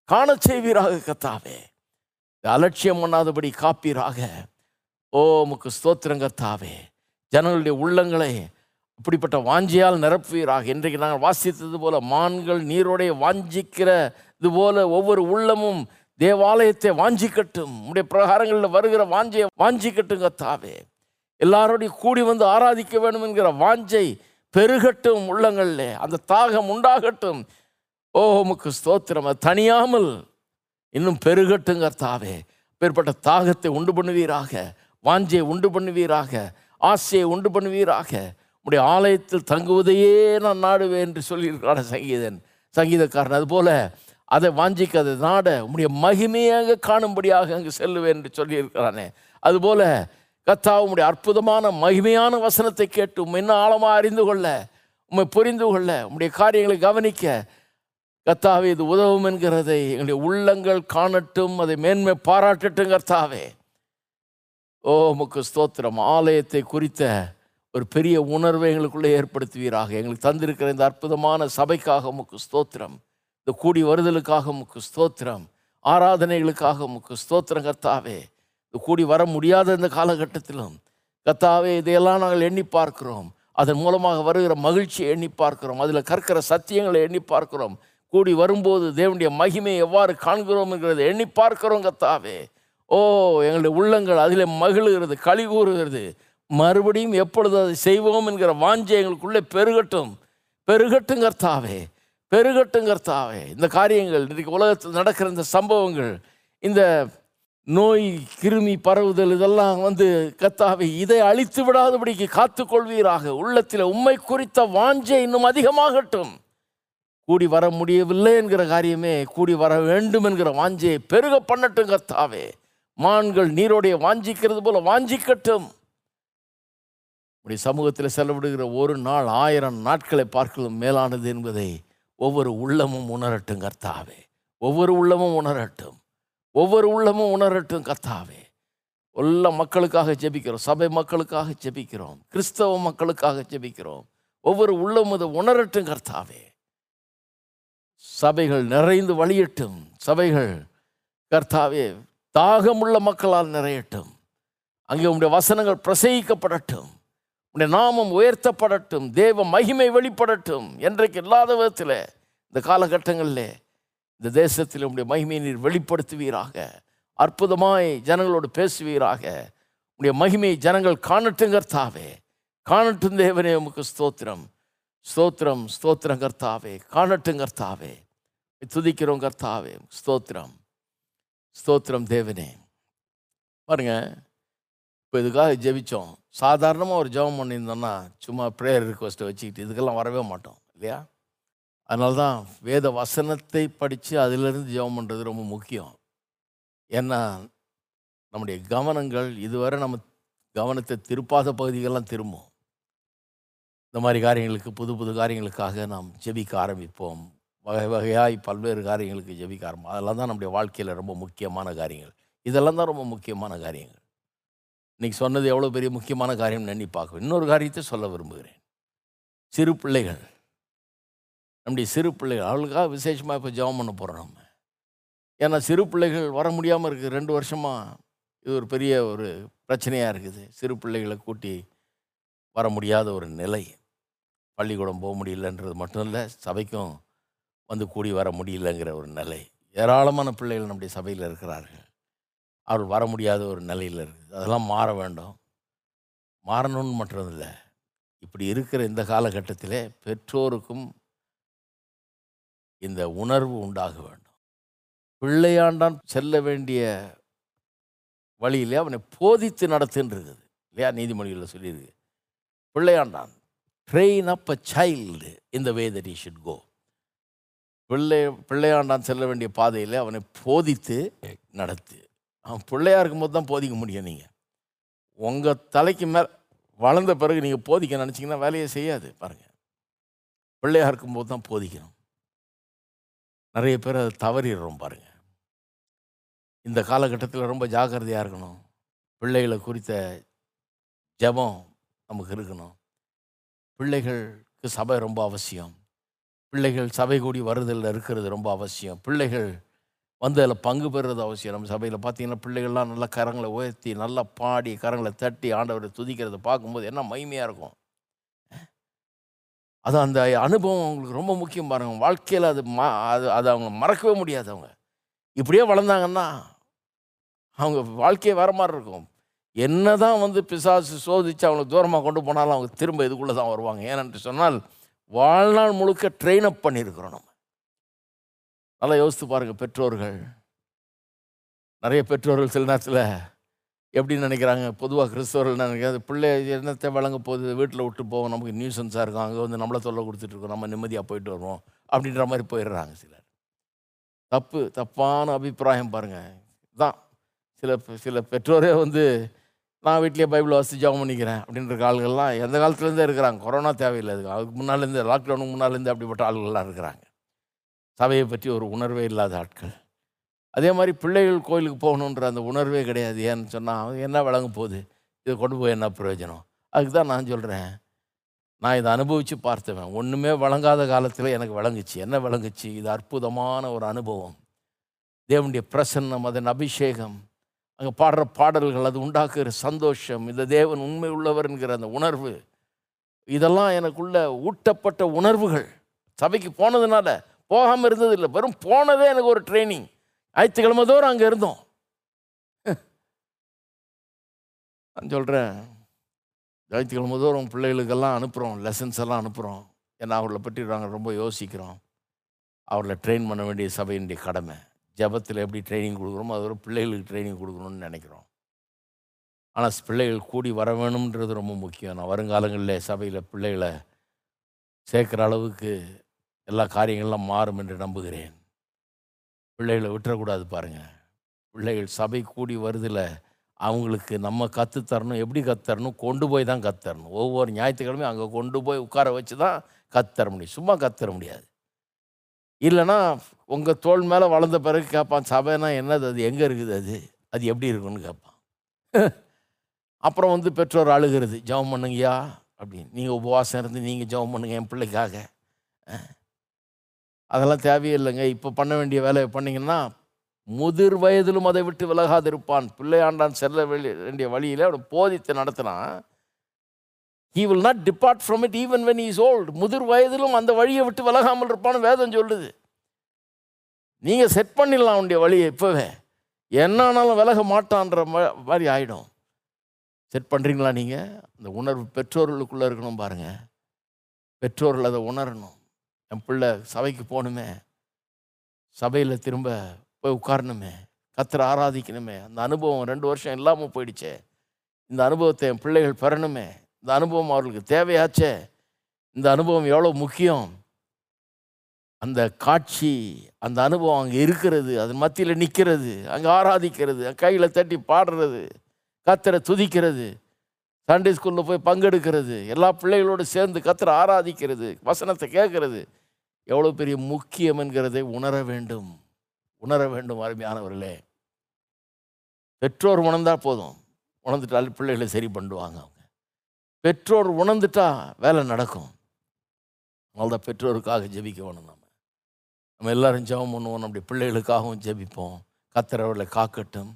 காணச் செய்வீராக கத்தாவே அலட்சியம் பண்ணாதபடி காப்பீராக. ஓ முக்கு ஸ்தோத்திரம் கத்தாவே ஜனங்களுடைய உள்ளங்களை அப்படிப்பட்ட வாஞ்சியால் நிரப்புவீராக. இன்றைக்கு நாங்கள் வாசித்தது போல மான்கள் நீரோடைய வாஞ்சிக்கிற இது போல ஒவ்வொரு உள்ளமும் தேவாலயத்தை வாஞ்சிக்கட்டும். உடைய பிரகாரங்களில் வருகிற வாஞ்சையை வாஞ்சிக்கட்டும் கத்தாவே எல்லாரோடையும் கூடி வந்து ஆராதிக்க வேண்டும் என்கிற வாஞ்சை பெருகட்டும் உள்ளங்களில். அந்த தாகம் உண்டாகட்டும். ஓ உமக்கு ஸ்தோத்திரம். அது தனியாமல் இன்னும் பெருகட்டும் தாவே பேர்பட்ட தாகத்தை உண்டு பண்ணுவீராக. வாஞ்சையை உண்டு பண்ணுவீராக. ஆசையை உண்டு பண்ணுவீராக. உடைய ஆலயத்தில் தங்குவதையே நான் நாடுவேன் என்று சொல்லியிருக்கிறார் சங்கீதன் சங்கீதக்காரன். அதுபோல அதை வாஞ்சிக்க அதை நாட உடைய மகிமையாக காணும்படியாக அங்கு செல்லுவேன் என்று சொல்லியிருக்கிறானே. அதுபோல கத்தா உம்முடைய அற்புதமான மகிமையான வசனத்தை கேட்டு உம்மை இன்னும் ஆழமாக அறிந்து கொள்ள உண்மை புரிந்து கொள்ள உம்முடைய காரியங்களை கவனிக்க கத்தாவே இது உதவும் என்கிறதை எங்களுடைய உள்ளங்கள் காணட்டும் அதை மேன்மை பாராட்டட்டும் கர்த்தாவே. ஓ உமக்கு ஸ்தோத்திரம். ஆலயத்தை குறித்த ஒரு பெரிய உணர்வை எங்களுக்குள்ளே ஏற்படுத்துவீராக. எங்களுக்கு தந்திருக்கிற இந்த அற்புதமான சபைக்காக உமக்கு ஸ்தோத்திரம். இந்த கூடி வருதலுக்காக உமக்கு ஸ்தோத்திரம். ஆராதனைகளுக்காக உமக்கு ஸ்தோத்திரம் கர்த்தாவே. இந்த கூடி வர முடியாத இந்த காலகட்டத்திலும் கர்த்தாவே இதையெல்லாம் நாங்கள் எண்ணி பார்க்கிறோம். அதன் மூலமாக வருகிற மகிழ்ச்சியை எண்ணி பார்க்கிறோம். அதில் கற்கிற சத்தியங்களை எண்ணி பார்க்கிறோம். கூடி வரும்போது தேவனுடைய மகிமையை எவ்வாறு காண்கிறோம் என்கிறத எண்ணி பார்க்கிறோம் கத்தாவே ஓ எங்களுடைய உள்ளங்கள் அதில் மகிழுகிறது களி கூறுகிறது. மறுபடியும் எப்பொழுது அதை செய்வோம் என்கிற வாஞ்சை எங்களுக்குள்ளே பெருகட்டும். பெருகட்டும் கர்த்தாவே பெருகட்டும் கர்த்தாவே. இந்த காரியங்கள் இன்றைக்கு உலகத்தில் நடக்கிற இந்த சம்பவங்கள் இந்த நோய் கிருமி பரவுதல் இதெல்லாம் வந்து கர்த்தாவே இதை அழித்து விடாதபடிக்கு காத்துக்கொள்வீராக உள்ளத்தில் உண்மை குறித்த வாஞ்சை இன்னும் அதிகமாகட்டும். கூடி வர முடியவில்லை என்கிற காரியமே கூடி வர வேண்டும் என்கிற வாஞ்சையை பெருக பண்ணட்டும் கர்த்தாவே. மான்கள் நீரோடைய வாஞ்சிக்கிறது போல வாஞ்சிக்கட்டும். உடைய சமூகத்தில் செலவிடுகிற ஒரு நாள் ஆயிரம் நாட்களை பார்க்கலும் மேலானது என்பதை ஒவ்வொரு உள்ளமும் உணரட்டும் கர்த்தாவே. ஒவ்வொரு உள்ளமும் உணரட்டும். ஒவ்வொரு உள்ளமும் உணரட்டும் கர்த்தாவே. எல்லா மக்களுக்காக ஜெபிக்கிறோம் சபை மக்களுக்காக ஜெபிக்கிறோம் கிறிஸ்தவ மக்களுக்காக ஜெபிக்கிறோம். ஒவ்வொரு உள்ளமும் இதை உணரட்டும் கர்த்தாவே. சபைகள் நிறைந்து வழியட்டும். சபைகள் கர்த்தாவே தாகமுள்ள மக்களால் நிறையட்டும். அங்கே உடைய வசனங்கள் பிரசகிக்கப்படட்டும் உடைய நாமம் உயர்த்தப்படட்டும். தேவ மகிமை வெளிப்படட்டும். என்றைக்கு இல்லாத விதத்தில் இந்த காலகட்டங்களில் இந்த தேசத்தில் உடைய மகிமையை நீர் வெளிப்படுத்துவீராக. அற்புதமாய் ஜனங்களோடு பேசுவீராக. உடைய மகிமையை ஜனங்கள் காணட்டும் கர்த்தாவே. காணட்டும் தேவனே உமக்கு ஸ்தோத்திரம். ஸ்தோத்திரம் ஸ்தோத்திரம் கர்த்தாவே. காணட்டும் கர்த்தாவே. துதிக்கிறோம் கர்த்தாவே ஸ்தோத்திரம். ஸ்தோத்திரம் தேவனே. பாருங்க இப்போ இதுக்காக ஜெபிச்சோம். சாதாரணமாக ஒரு ஜெபம் பண்ணியிருந்தோம்னா சும்மா ப்ரேயர் ரிக்வஸ்ட்டை வச்சுக்கிட்டு இதுக்கெல்லாம் வரவே மாட்டோம் இல்லையா? அதனால தான் வேத வசனத்தை படித்து அதிலிருந்து ஜெபம் பண்ணுறது ரொம்ப முக்கியம். ஏன்னா நம்முடைய கவனங்கள் இதுவரை நம்ம கவனத்தை திருப்பாத பகுதிகள்லாம் திரும்பும். இந்த மாதிரி காரியங்களுக்கு புது புது காரியங்களுக்காக நாம் ஜெபிக்க ஆரம்பிப்போம். வகை வகையாய் பல்வேறு காரியங்களுக்கு ஜெபிக்க ஆரம்பம் அதெல்லாம் தான் நம்முடைய வாழ்க்கையில் ரொம்ப முக்கியமான காரியங்கள். இதெல்லாம் தான் ரொம்ப முக்கியமான காரியங்கள். இன்றைக்கி சொன்னது எவ்வளோ பெரிய முக்கியமான காரியம்னு எண்ணி பார்க்க இன்னொரு காரியத்தை சொல்ல விரும்புகிறேன். சிறு பிள்ளைகள். நம்முடைய சிறு பிள்ளைகள். அவளுக்காக விசேஷமாக இப்போ ஜெபம் பண்ண போகிறோம் நம்ம. ஏன்னா சிறு பிள்ளைகள் வர முடியாமல் இருக்குது ரெண்டு வருஷமாக இது ஒரு பெரிய ஒரு பிரச்சனையாக இருக்குது. சிறு பிள்ளைகளை கூட்டி வர முடியாத ஒரு நிலை. பள்ளிக்கூடம் போக முடியலன்றது மட்டும் இல்லை சபைக்கும் வந்து கூடி வர முடியலங்கிற ஒரு நிலை. ஏராளமான பிள்ளைகள் நம்முடைய சபையில் இருக்கிறார்கள். அவர்கள் வர முடியாத ஒரு நிலையில் இருக்குது. அதெல்லாம் மாற வேண்டும். மாறணும்னு மட்டும் இல்லை இப்படி இருக்கிற இந்த காலகட்டத்திலே பெற்றோருக்கும் இந்த உணர்வு உண்டாக வேண்டும். பிள்ளையாண்டான் செல்ல வேண்டிய வழியிலே அவனை போதித்து நடத்துன்னு இருக்குது இல்லையா? நீதிமொழியில் சொல்லியிருக்கு. பிள்ளையாண்டான் ட்ரெயின் அப் அ சைல்டு இந்த way that he should go பிள்ளை பிள்ளையாண்டான் செல்ல வேண்டிய பாதையில் அவனை போதித்து நடத்து. அவன் பிள்ளையா இருக்கும்போது தான் போதிக்க முடியும் நீங்கள் உங்கள் தலைக்கு மேல் வளர்ந்த பிறகு நீங்கள் போதிக்க நினச்சிங்கன்னா வேலையை செய்யாது பாருங்கள் பிள்ளையாக இருக்கும்போது தான் போதிக்கணும். நிறைய பேர் அதை தவறிடுறோம் பாருங்கள் இந்த காலகட்டத்தில் ரொம்ப ஜாக்கிரதையாக இருக்கணும். பிள்ளைகளை குறித்த ஜெபம் நமக்கு இருக்கணும். பிள்ளைகளுக்கு சபை ரொம்ப அவசியம். பிள்ளைகள் சபை கூடி வருதலில் இருக்கிறது ரொம்ப அவசியம். பிள்ளைகள் வந்து அதில் பங்கு பெறுறது அவசியம். நம்ம சபையில் பார்த்தீங்கன்னா பிள்ளைகள்லாம் நல்லா கரங்களை உயர்த்தி நல்லா பாடி கரங்களை தட்டி ஆண்டவரை துதிக்கிறத பார்க்கும்போது என்ன மகிமையாக இருக்கும். அது அந்த அனுபவம் அவங்களுக்கு ரொம்ப முக்கியம் பாருங்க. வாழ்க்கையில் அது மா அது அதை அவங்க மறக்கவே முடியாது அவங்க. இப்படியே வளர்ந்தாங்கன்னா அவங்க வாழ்க்கையே வேறு மாதிரி இருக்கும். என்ன தான் வந்து பிசாசு சோதித்து அவங்களை தூரமாக கொண்டு போனாலும் அவங்க திரும்ப இதுக்குள்ளே தான் வருவாங்க. ஏனென்று சொன்னால் வாழ்நாள் முழுக்க ட்ரெயின் அப் பண்ணியிருக்கிறோம் நம்ம. நல்லா யோசித்து பாருங்கள் பெற்றோர்கள். நிறைய பெற்றோர்கள் சில நேரத்தில் எப்படி நினைக்கிறாங்க? பொதுவாக கிறிஸ்தவர்கள் நினைக்கிறாங்க? பிள்ளை என்னத்தை வழங்க போகுது? வீட்டில் விட்டு போவோம் நமக்கு நியூசன்ஸாக இருக்கும். அங்கே வந்து நம்மளை தொல்லை கொடுத்துட்ருக்கோம் நம்ம நிம்மதியாக போயிட்டு வருவோம். அப்படின்ற மாதிரி போயிடுறாங்க சிலர். தப்பு தப்பான அபிப்பிராயம் பாருங்கள் தான் சில சில பெற்றோரே வந்து நான் வீட்லேயே பைபிள் வாசித்து ஜபம் பண்ணிக்கிறேன் அப்படின்ற ஆளுகள்லாம் எந்த காலத்துலேருந்தே இருக்கிறாங்க. கொரோனா தேவையில்லை அதுக்கு. அதுக்கு முன்னாலேருந்து லாக்டவுனுக்கு முன்னாலேருந்து அப்படிப்பட்ட ஆளுகள்லாம் இருக்கிறாங்க. சபையை பற்றி ஒரு உணர்வே இல்லாத ஆட்கள். அதே மாதிரி பிள்ளைகள் கோயிலுக்கு போகணுன்ற அந்த உணர்வே கிடையாது. ஏன்னு சொன்னால் அவங்க என்ன விளங்க போகுது? இதை கொண்டு போய் என்ன பிரயோஜனம்? அதுக்கு தான் நான் சொல்கிறேன் நான் இதை அனுபவித்து பார்த்தவன். ஒன்றுமே வழங்காத காலத்தில் எனக்கு விளங்குச்சு என்ன விளங்குச்சு இது அற்புதமான ஒரு அனுபவம். தேவனுடைய பிரசன்னம் அதன் அபிஷேகம். அங்கே பாடுற பாடல்கள் அது உண்டாக்குகிற சந்தோஷம் இந்த தேவன் உண்மை உள்ளவர் என்கிற அந்த உணர்வு இதெல்லாம் எனக்குள்ள ஊட்டப்பட்ட உணர்வுகள். சபைக்கு போனதுனால போகாமல் இருந்தது இல்லை வெறும் போனதே எனக்கு ஒரு ட்ரைனிங் ஞாயிற்றுக்கிழமை தோறும் அங்கே இருந்தோம். நான் சொல்கிறேன் ஞாயிற்றுக்கிழமை தோறும் பிள்ளைகளுக்கெல்லாம் அனுப்புகிறோம் லெசன்ஸ் எல்லாம் அனுப்புகிறோம் ஏன்னா அவர்களை பற்றி நாங்கள் ரொம்ப யோசிக்கிறோம். அவர்களை ட்ரெயின் பண்ண வேண்டிய சபையினுடைய கடமை. ஜெபத்தில் எப்படி ட்ரைனிங் கொடுக்குறோமோ அது ஒரு பிள்ளைகளுக்கு ட்ரைனிங் கொடுக்கணும்னு நினைக்கிறோம். ஆனால் பிள்ளைகள் கூடி வர வேணும்ன்றது ரொம்ப முக்கியம். நான் வருங்காலங்களில் சபையில் பிள்ளைகளை சேர்க்குற அளவுக்கு எல்லா காரியங்கள்லாம் மாறும் என்று நம்புகிறேன். பிள்ளைகளை விட்டுறக்கூடாது பாருங்கள் பிள்ளைகள் சபை கூடி வருதில் அவங்களுக்கு நம்ம கற்றுத்தரணும் எப்படி கற்றுத்தரணும் கொண்டு போய் தான் கற்றுத்தரணும் ஒவ்வொரு ஞாயிற்றுக்கிழமையும் அங்கே கொண்டு போய் உட்கார வச்சு தான் கற்றுத்தர முடியும். சும்மா கற்றுத்தர முடியாது. இல்லைன்னா உங்கள் தோல் மேலே வளர்ந்த பிறகு கேட்பான் சபைனா என்னது? அது எங்கே இருக்குது அது? அது எப்படி இருக்குன்னு கேட்பான் அப்புறம் வந்து பெற்றோர் அழுகிறது ஜெபம் பண்ணுங்கய்யா அப்படின்னு. நீங்கள் உபவாசம் இருந்து நீங்கள் ஜெபம் பண்ணுங்க என் பிள்ளைக்காக. அதெல்லாம் தேவையில்லைங்க. இப்போ பண்ண வேண்டிய வேலையை பண்ணிங்கன்னா முதிர் வயதிலும் அதை விட்டு விலகாதிருப்பான். பிள்ளையாண்டான் செல்ல வெளி- வேண்டிய வழியில் அவனை போதித்து நடத்தினா he will not depart from it even when is old முதிர் வயதிலும் அந்த வழியை விட்டு விலகாமல் இருப்பான்னு வேதம் சொல்லுது. நீங்கள் செட் பண்ணிடலாம் அவனுடைய வழியை இப்போவே. என்ன ஆனாலும் விலக மாட்டான்ற மாதிரி ஆகிடும் செட் பண்ணுறீங்களா நீங்கள் அந்த உணர்வு பெற்றோர்களுக்குள்ளே இருக்கணும் பாருங்கள் பெற்றோர்கள் அதை உணரணும். என் பிள்ளை சபைக்கு போகணுமே. சபையில் திரும்ப போய் உட்காரணுமே. கத்தரை ஆராதிக்கணுமே. அந்த அனுபவம் ரெண்டு வருஷம் இல்லாமல் போயிடுச்சே. இந்த அனுபவத்தை என் பிள்ளைகள் பெறணுமே. இந்த அனுபவம் அவர்களுக்கு தேவையாச்சே? இந்த அனுபவம் எவ்வளோ முக்கியம்? அந்த காட்சி அந்த அனுபவம் அங்கே இருக்கிறது அது மத்தியில் நிற்கிறது அங்கே ஆராதிக்கிறது கையில் தட்டி பாடுறது கத்தரை துதிக்கிறது சண்டே ஸ்கூலில் போய் பங்கெடுக்கிறது எல்லா பிள்ளைகளோடு சேர்ந்து கத்தரை ஆராதிக்கிறது வசனத்தை கேட்கறது. எவ்வளோ பெரிய முக்கியம் என்கிறதை உணர வேண்டும். உணர வேண்டும் அருமையானவர்களே. பெற்றோர் உணர்ந்தால் போதும். உணர்ந்துட்டால் பிள்ளைகளை சரி பண்ணுவாங்க அவங்க. பெற்றோர் உணர்ந்துட்டா வேலை நடக்கும். அதனால்தான் பெற்றோருக்காக ஜெபிக்க வேணும் நம்ம நம்ம எல்லாரும் ஜெபம் பண்ணுவோம். நம்முடைய பிள்ளைகளுக்காகவும் ஜெபிப்போம். கத்திரவர்களை காக்கட்டும்.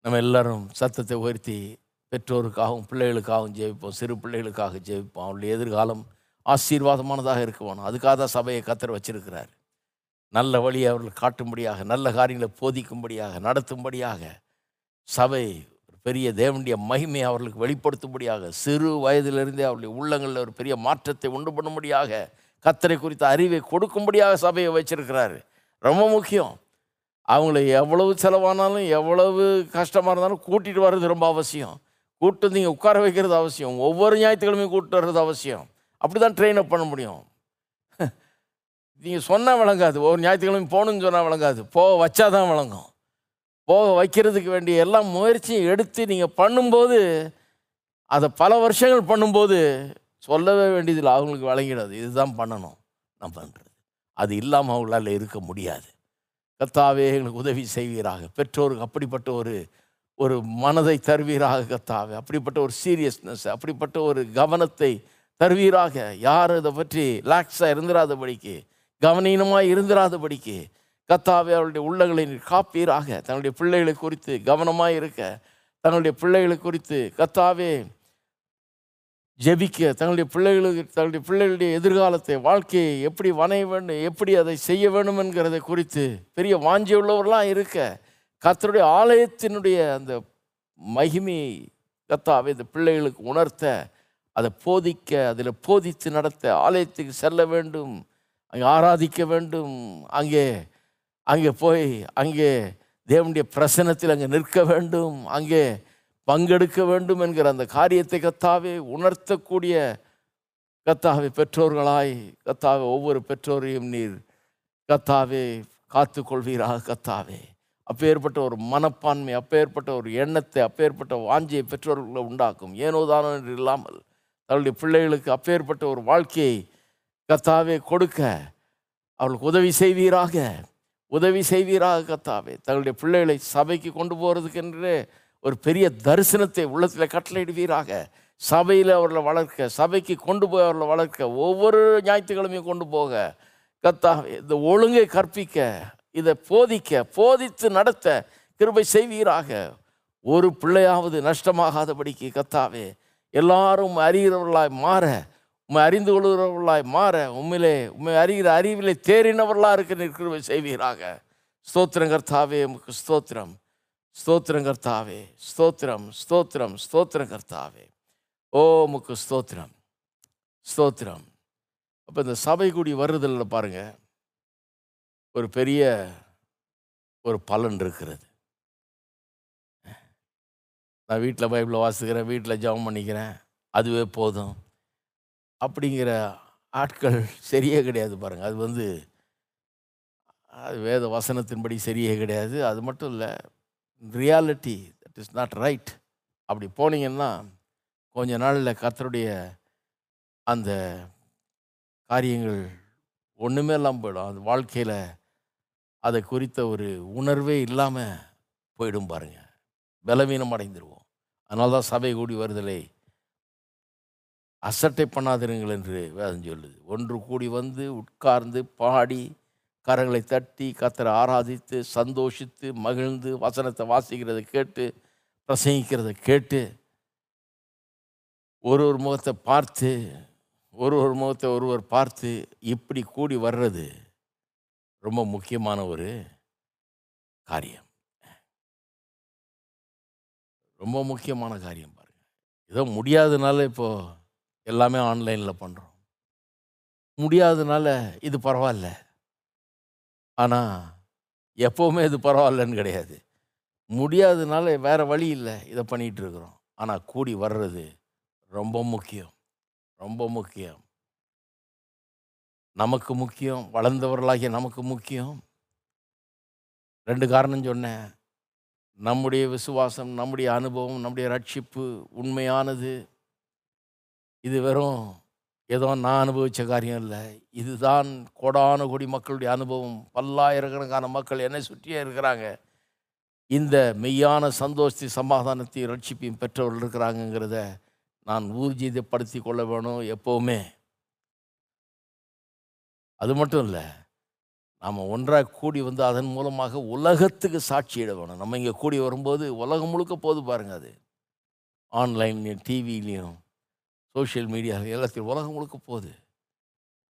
நம்ம எல்லாரும் சத்தத்தை உயர்த்தி பெற்றோருக்காகவும் பிள்ளைகளுக்காகவும் ஜெபிப்போம். சிறு பிள்ளைகளுக்காக ஜெபிப்போம். அவருடைய எதிர்காலம் ஆசீர்வாதமானதாக இருக்க வேணும். அதுக்காக தான் சபையை கத்தர் வச்சிருக்கிறார். நல்ல வழியை அவர்கள் காட்டும்படியாக நல்ல காரியங்களை போதிக்கும்படியாக நடத்தும்படியாக சபை பெரிய தேவனுடைய மகிமையை அவர்களுக்கு வெளிப்படுத்தும்படியாக சிறு வயதிலிருந்தே அவருடைய உள்ளங்களில் ஒரு பெரிய மாற்றத்தை உண்டு பண்ணும்படியாக கத்தரை குறித்த அறிவை கொடுக்கும்படியாக சபையை வச்சிருக்கிறாரு ரொம்ப முக்கியம். அவங்கள எவ்வளவு செலவானாலும் எவ்வளவு கஷ்டமாக இருந்தாலும் கூட்டிகிட்டு வர்றது ரொம்ப அவசியம். கூட்டு நீங்கள் உட்கார வைக்கிறது அவசியம். ஒவ்வொரு ஞாயிற்றுக்கிழமையும் கூப்பிட்டு வர்றது அவசியம். அப்படி தான் ட்ரெயின் அப் பண்ண முடியும். நீங்கள் சொன்னால் விளங்காது. ஒரு ஞாயிற்றுக்கிழமை போகணுன்னு சொன்னால் விளங்காது. போக வச்சா தான் விளங்கும். போக வைக்கிறதுக்கு வேண்டிய எல்லா முயற்சியும் எடுத்து நீங்கள் பண்ணும்போது அதை பல வருஷங்கள் பண்ணும்போது சொல்லவே வேண்டியதில்லை. அவங்களுக்கு வழங்கிடாது இதுதான் பண்ணணும். நான் பண்ணுறது அது இல்லாமல் அவங்களால இருக்க முடியாது. கத்தாவே எங்களுக்கு உதவி செய்வீராக. பெற்றோருக்கு அப்படிப்பட்ட ஒரு ஒரு மனதை தருவீராக கத்தாவே. அப்படிப்பட்ட ஒரு சீரியஸ்னஸ் அப்படிப்பட்ட ஒரு கவனத்தை தருவீராக. யார் இதை பற்றி லாக்ஸாக இருந்துராதபடிக்கு கவனீனமாக இருந்துராதபடிக்கு கத்தாவே அவருடைய உள்ளங்களை காப்பீராக. தன்னுடைய பிள்ளைகளை குறித்து கவனமாக இருக்க தன்னுடைய பிள்ளைகளை குறித்து கத்தாவே ஜெபிக்க. தங்களுடைய பிள்ளைகளுக்கு தங்களுடைய பிள்ளைகளுடைய எதிர்காலத்தை வாழ்க்கையை எப்படி வணைய வேண்டும் எப்படி அதை செய்ய வேண்டும் என்கிறதை குறித்து பெரிய வாஞ்சி உள்ளவர்களாக இருக்க. கத்தருடைய ஆலயத்தினுடைய அந்த மகிமையை கத்தாவே இந்த பிள்ளைகளுக்கு உணர்த்த அதை போதிக்க அதில் போதித்து நடத்த ஆலயத்துக்கு செல்ல வேண்டும். அங்கே ஆராதிக்க வேண்டும். அங்கே அங்கே போய் அங்கே தேவனுடைய பிரசனத்தில் அங்கே நிற்க வேண்டும் அங்கே பங்கெடுக்க வேண்டும் என்கிற அந்த காரியத்தை கத்தாவே உணர்த்தக்கூடிய கத்தாவே பெற்றோர்களாய் கத்தாவே ஒவ்வொரு பெற்றோரையும் நீர் கத்தாவே காத்து கொள்வீராக கத்தாவே. அப்பேற்பட்ட ஒரு மனப்பான்மை அப்பேற்பட்ட ஒரு எண்ணத்தை அப்பேற்பட்ட வாஞ்சியை பெற்றோர்களை உண்டாக்கும். ஏனோதானோ என்று இல்லாமல் தன்னுடைய பிள்ளைகளுக்கு அப்பேற்பட்ட ஒரு வாழ்க்கையை கத்தாவே கொடுக்க அவளுக்கு உதவி செய்வீராக. உதவி செய்வீராக கத்தாவே தங்களுடைய பிள்ளைகளை சபைக்கு கொண்டு போகிறதுக்கென்று ஒரு பெரிய தரிசனத்தை உள்ளத்தில் கட்டளையிடுவீராக. சபையில் அவர்களை வளர்க்க சபைக்கு கொண்டு போய் அவர்களை வளர்க்க ஒவ்வொரு ஞாயிற்றுக்கிழமையும் கொண்டு போக. கத்தா இந்த ஒழுங்கை கற்பிக்க இதை போதிக்க போதித்து நடத்த கிருபை செய்வீராக. ஒரு பிள்ளையாவது நஷ்டமாகாதபடிக்கு கத்தாவே எல்லாரும் அறிகிறவர்களாய் மாற உண்மை அறிந்து கொள்கிறவர்களாய் மாற உண்மையிலே உண்மை அறிகிற அறிவிலே தேறினவர்களாக இருக்க நிற்கிறவை செய்வீராக. ஸ்தோத்திரம் கர்த்தாவே உமக்கு ஸ்தோத்திரம். ஸ்தோத்திரம் கர்த்தாவே ஸ்தோத்திரம் ஸ்தோத்திரம் ஸ்தோத்திரம் கர்த்தாவே. ஓ உமக்கு ஸ்தோத்திரம். ஸ்தோத்திரம். அப்போ இந்த சபை கூடி வருதலில் பாருங்க. ஒரு பெரிய ஒரு பலன் இருக்கிறது. நான் வீட்டில் பைபிளை வாசிக்கிறேன் வீட்டில் ஜெபம் பண்ணிக்கிறேன் அதுவே போதும். அப்படிங்கிற ஆட்கள் சரியே கிடையாது பாருங்கள் அது வந்து அது வேத வசனத்தின்படி சரியே கிடையாது. அது மட்டும் இல்லை reality that is not right அப்படி போனீங்கன்னா கொஞ்ச நாளில் கத்தருடைய அந்த காரியங்கள் ஒன்றுமே இல்லாமல் போயிடும். அது வாழ்க்கையில் அதை குறித்த ஒரு உணர்வே இல்லாமல் போயிடும் பாருங்கள் பலவீனம் அடைந்துருவோம் அதனால தான் சபை கூடி வருதலை. அசட்டை பண்ணாதிருங்கள் என்று வேதம் சொல்லுது. ஒன்று கூடி வந்து உட்கார்ந்து பாடி கரங்களை தட்டி கத்தரை ஆராதித்து சந்தோஷித்து மகிழ்ந்து வசனத்தை வாசிக்கிறதை கேட்டு பிரசங்கிக்கிறதை கேட்டு ஒரு ஒரு முகத்தை பார்த்து ஒரு ஒரு முகத்தை ஒருவர் பார்த்து இப்படி கூடி வர்றது ரொம்ப முக்கியமான ஒரு காரியம். ரொம்ப முக்கியமான காரியம் பாருங்கள் ஏதோ முடியாதனால இப்போது எல்லாமே ஆன்லைனில் பண்ணுறோம் முடியாததுனால இது பரவாயில்ல ஆனால் எப்போவுமே இது பரவாயில்லன்னு கிடையாது. முடியாதனால வேறு வழி இல்லை. இதை பண்ணிகிட்டு இருக்கிறோம். ஆனால் கூடி வர்றது ரொம்ப முக்கியம். ரொம்ப முக்கியம். நமக்கு முக்கியம். வளர்ந்தவர்களாகிய நமக்கு முக்கியம். ரெண்டு காரணம் சொன்னேன். நம்முடைய விசுவாசம் நம்முடைய அனுபவம் நம்முடைய ரட்சிப்பு உண்மையானது. இது வெறும் ஏதோ நான் அனுபவித்த காரியம் இல்லை. இதுதான் கோடான கோடி மக்களுடைய அனுபவம். பல்லாயிரக்கணக்கான மக்கள் என்னை சுற்றியே இருக்கிறாங்க. இந்த மெய்யான சந்தோஷத்தை சமாதானத்தையும் ரட்சிப்பையும் பெற்றவர்கள் இருக்கிறாங்கங்கிறத நான் ஊர்ஜிதப்படுத்தி கொள்ள வேணும் எப்போவுமே. அது மட்டும் இல்லை நாம் ஒன்றாக கூடி வந்து அதன் மூலமாக உலகத்துக்கு சாட்சியிட வேணும். நம்ம இங்கே கூடி வரும்போது உலகம் முழுக்க போது பாருங்கள் அது. ஆன்லைன்லேயும் டிவிலையும் சோஷியல் மீடியா எல்லாத்தையும் உலகம் முழுக்க போகுது.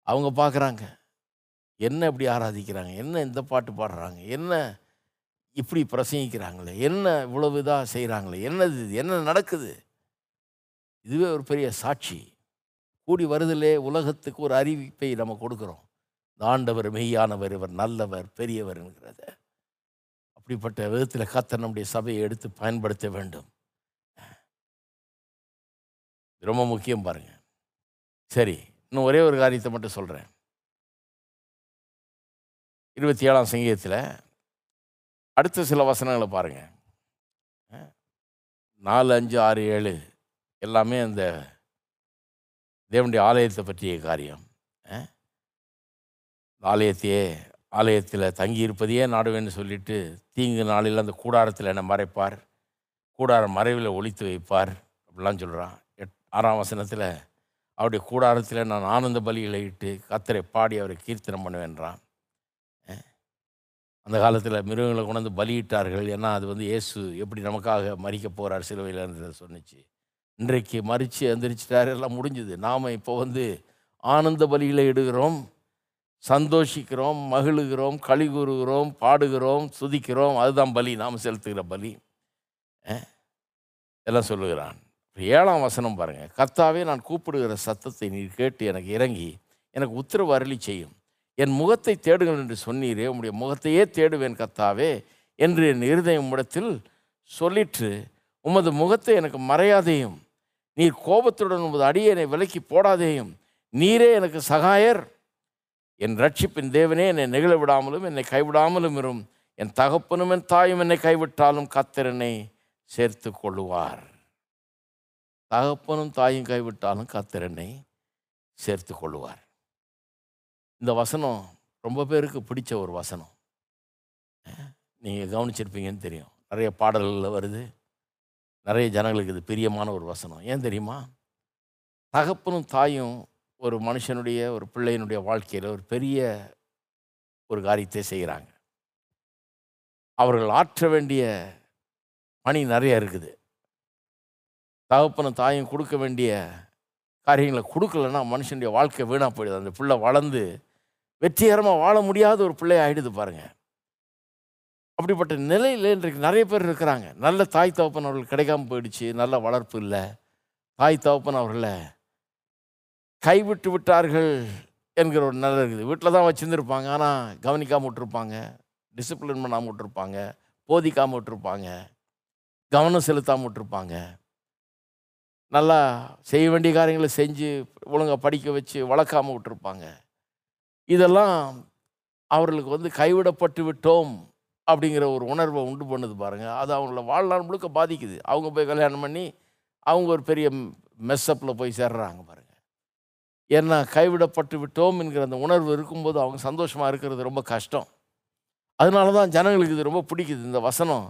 அவங்க பார்க்குறாங்க. என்ன இப்படி ஆராதிக்கிறாங்க? என்ன இந்த பாட்டு பாடுறாங்க? என்ன இப்படி பிரசங்கிக்கிறாங்களே? என்ன இவ்வளவு இதாக செய்கிறாங்களே என்னது இது? என்ன நடக்குது? இதுவே ஒரு பெரிய சாட்சி. கூடி வருதலே உலகத்துக்கு ஒரு அறிவிப்பை நம்ம கொடுக்குறோம். ஆண்டவர் மெய்யானவர் இவர் நல்லவர் பெரியவர்ங்கிறத அப்படிப்பட்ட விதத்தில் கத்த நம்முடைய சபையை எடுத்து பயன்படுத்த வேண்டும். இது ரொம்ப முக்கியம் பாருங்கள் சரி இன்னும் ஒரே ஒரு காரியத்தை மட்டும் சொல்கிறேன் இருபத்தி ஏழாம் சங்கீதத்தில் அடுத்த சில வசனங்களை பாருங்கள் நாலு அஞ்சு ஆறு ஏழு எல்லாமே அந்த தேவனுடைய ஆலயத்தை பற்றிய காரியம். ஆலயத்தையே ஆலயத்தில் தங்கியிருப்பதையே நாடுவேன்னு சொல்லிட்டு தீங்கு நாளில் அந்த கூடாரத்தில் என்னை மறைப்பார். கூடாரம் மறைவில் ஒழித்து வைப்பார். அப்படிலாம் சொல்கிறான் ஆறாம் வசனத்தில் அவருடைய கூடாரத்தில் நான் ஆனந்த பலிகளை இட்டு கத்தரை பாடி அவரை கீர்த்தனம் பண்ணுவேன்றான். அந்த காலத்தில் மிருகங்களை கொண்டாந்து பலியிட்டார்கள். ஏன்னா அது வந்து இயேசு எப்படி நமக்காக மறிக்க போகிறார் சிலுவையில்ன்றதை சொன்னிச்சு. இன்றைக்கு மறித்து எந்திரிச்சிட்டார் எல்லாம் முடிஞ்சுது. நாம் இப்போ வந்து ஆனந்த பலிகளை இடுகிறோம் சந்தோஷிக்கிறோம் மகிழுகிறோம் களி கூறுகிறோம் பாடுகிறோம் துதிக்கிறோம். அதுதான் பலி. நாம் செலுத்துகிற பலி. எல்லாம் சொல்லுகிறான். ஏழாம் வசனம் பாருங்கள் கர்த்தாவே நான் கூப்பிடுகிற சத்தத்தை நீர் கேட்டு எனக்கு இறங்கி எனக்கு உத்தரவு அருளி செய்யும். என் முகத்தை தேடுங்கள் என்று சொன்னீரே. உம்முடைய முகத்தையே தேடுவேன் கர்த்தாவே என்று என் இருதயம் இடத்தில் சொல்லிற்று. உமது முகத்தை எனக்கு மறையாதேயும் நீர் கோபத்துடன் உமது அடியனை விலக்கி போடாதேயும் நீரே எனக்கு சகாயர். என் ரட்சிப்பின் தேவனே என்னை நெகிழ விடாமலும் என்னை கைவிடாமலும் இரும். என் தகப்பனும் என் தாயும் என்னை கைவிட்டாலும் கத்திரனை சேர்த்து கொள்ளுவார். தகப்பனும் தாயும் கைவிட்டாலும் கத்திரனை சேர்த்து கொள்வார். இந்த வசனம் ரொம்ப பேருக்கு பிடிச்ச ஒரு வசனம். நீங்கள் கவனிச்சிருப்பீங்கன்னு தெரியும். நிறைய பாடல்களில் வருது. நிறைய ஜனங்களுக்கு இது பிரியமான ஒரு வசனம். ஏன் தெரியுமா? தகப்பனும் தாயும் ஒரு மனுஷனுடைய ஒரு பிள்ளையினுடைய வாழ்க்கையில் ஒரு பெரிய ஒரு காரியத்தை செய்கிறாங்க அவர்கள் ஆற்ற வேண்டிய பணி நிறைய இருக்குது. தகப்பனும் தாயும் கொடுக்க வேண்டிய காரியங்களை கொடுக்கலன்னா மனுஷனுடைய வாழ்க்கை வீணாக போயிடுது. அந்த பிள்ளை வளர்ந்து வெற்றிகரமாக வாழ முடியாத ஒரு பிள்ளை ஆயிடுது பாருங்கள் அப்படிப்பட்ட நிலையில் இன்றைக்கு நிறைய பேர் இருக்கிறாங்க. நல்ல தாய் தகப்பன் அவர்கள் கிடைக்காம போயிடுச்சு. நல்ல வளர்ப்பு இல்லை. தாய் தகப்பன் அவர்களை கைவிட்டு விட்டார்கள் என்கிற ஒரு நிலை இருக்குது. வீட்டில் தான் வச்சுருந்துருப்பாங்க. ஆனால் கவனிக்காமல் விட்டுருப்பாங்க. டிசிப்ளின் பண்ணாமல் விட்டுருப்பாங்க. போதிக்காமல் விட்டுருப்பாங்க. கவனம் செலுத்தாமல் விட்டுருப்பாங்க. நல்லா செய்ய வேண்டிய காரியங்களை செஞ்சு ஒழுங்காக படிக்க வச்சு வளர்க்காமல் விட்டுருப்பாங்க. இதெல்லாம் அவர்களுக்கு வந்து கைவிடப்பட்டு விட்டோம் அப்படிங்கிற ஒரு உணர்வை உண்டு பண்ணுது பாருங்கள் அது அவங்கள வாழ்நாள் முழுக்க பாதிக்குது. அவங்க போய் கல்யாணம் பண்ணி அவங்க ஒரு பெரிய மெஸ்ஸப்பில் போய் சேர்றாங்க பாருங்கள் ஏன்னா கைவிடப்பட்டு விட்டோம் என்கிற அந்த உணர்வு இருக்கும்போது அவங்க சந்தோஷமாக இருக்கிறது ரொம்ப கஷ்டம். அதனால தான் ஜனங்களுக்கு இது ரொம்ப பிடிக்குது. இந்த வசனம்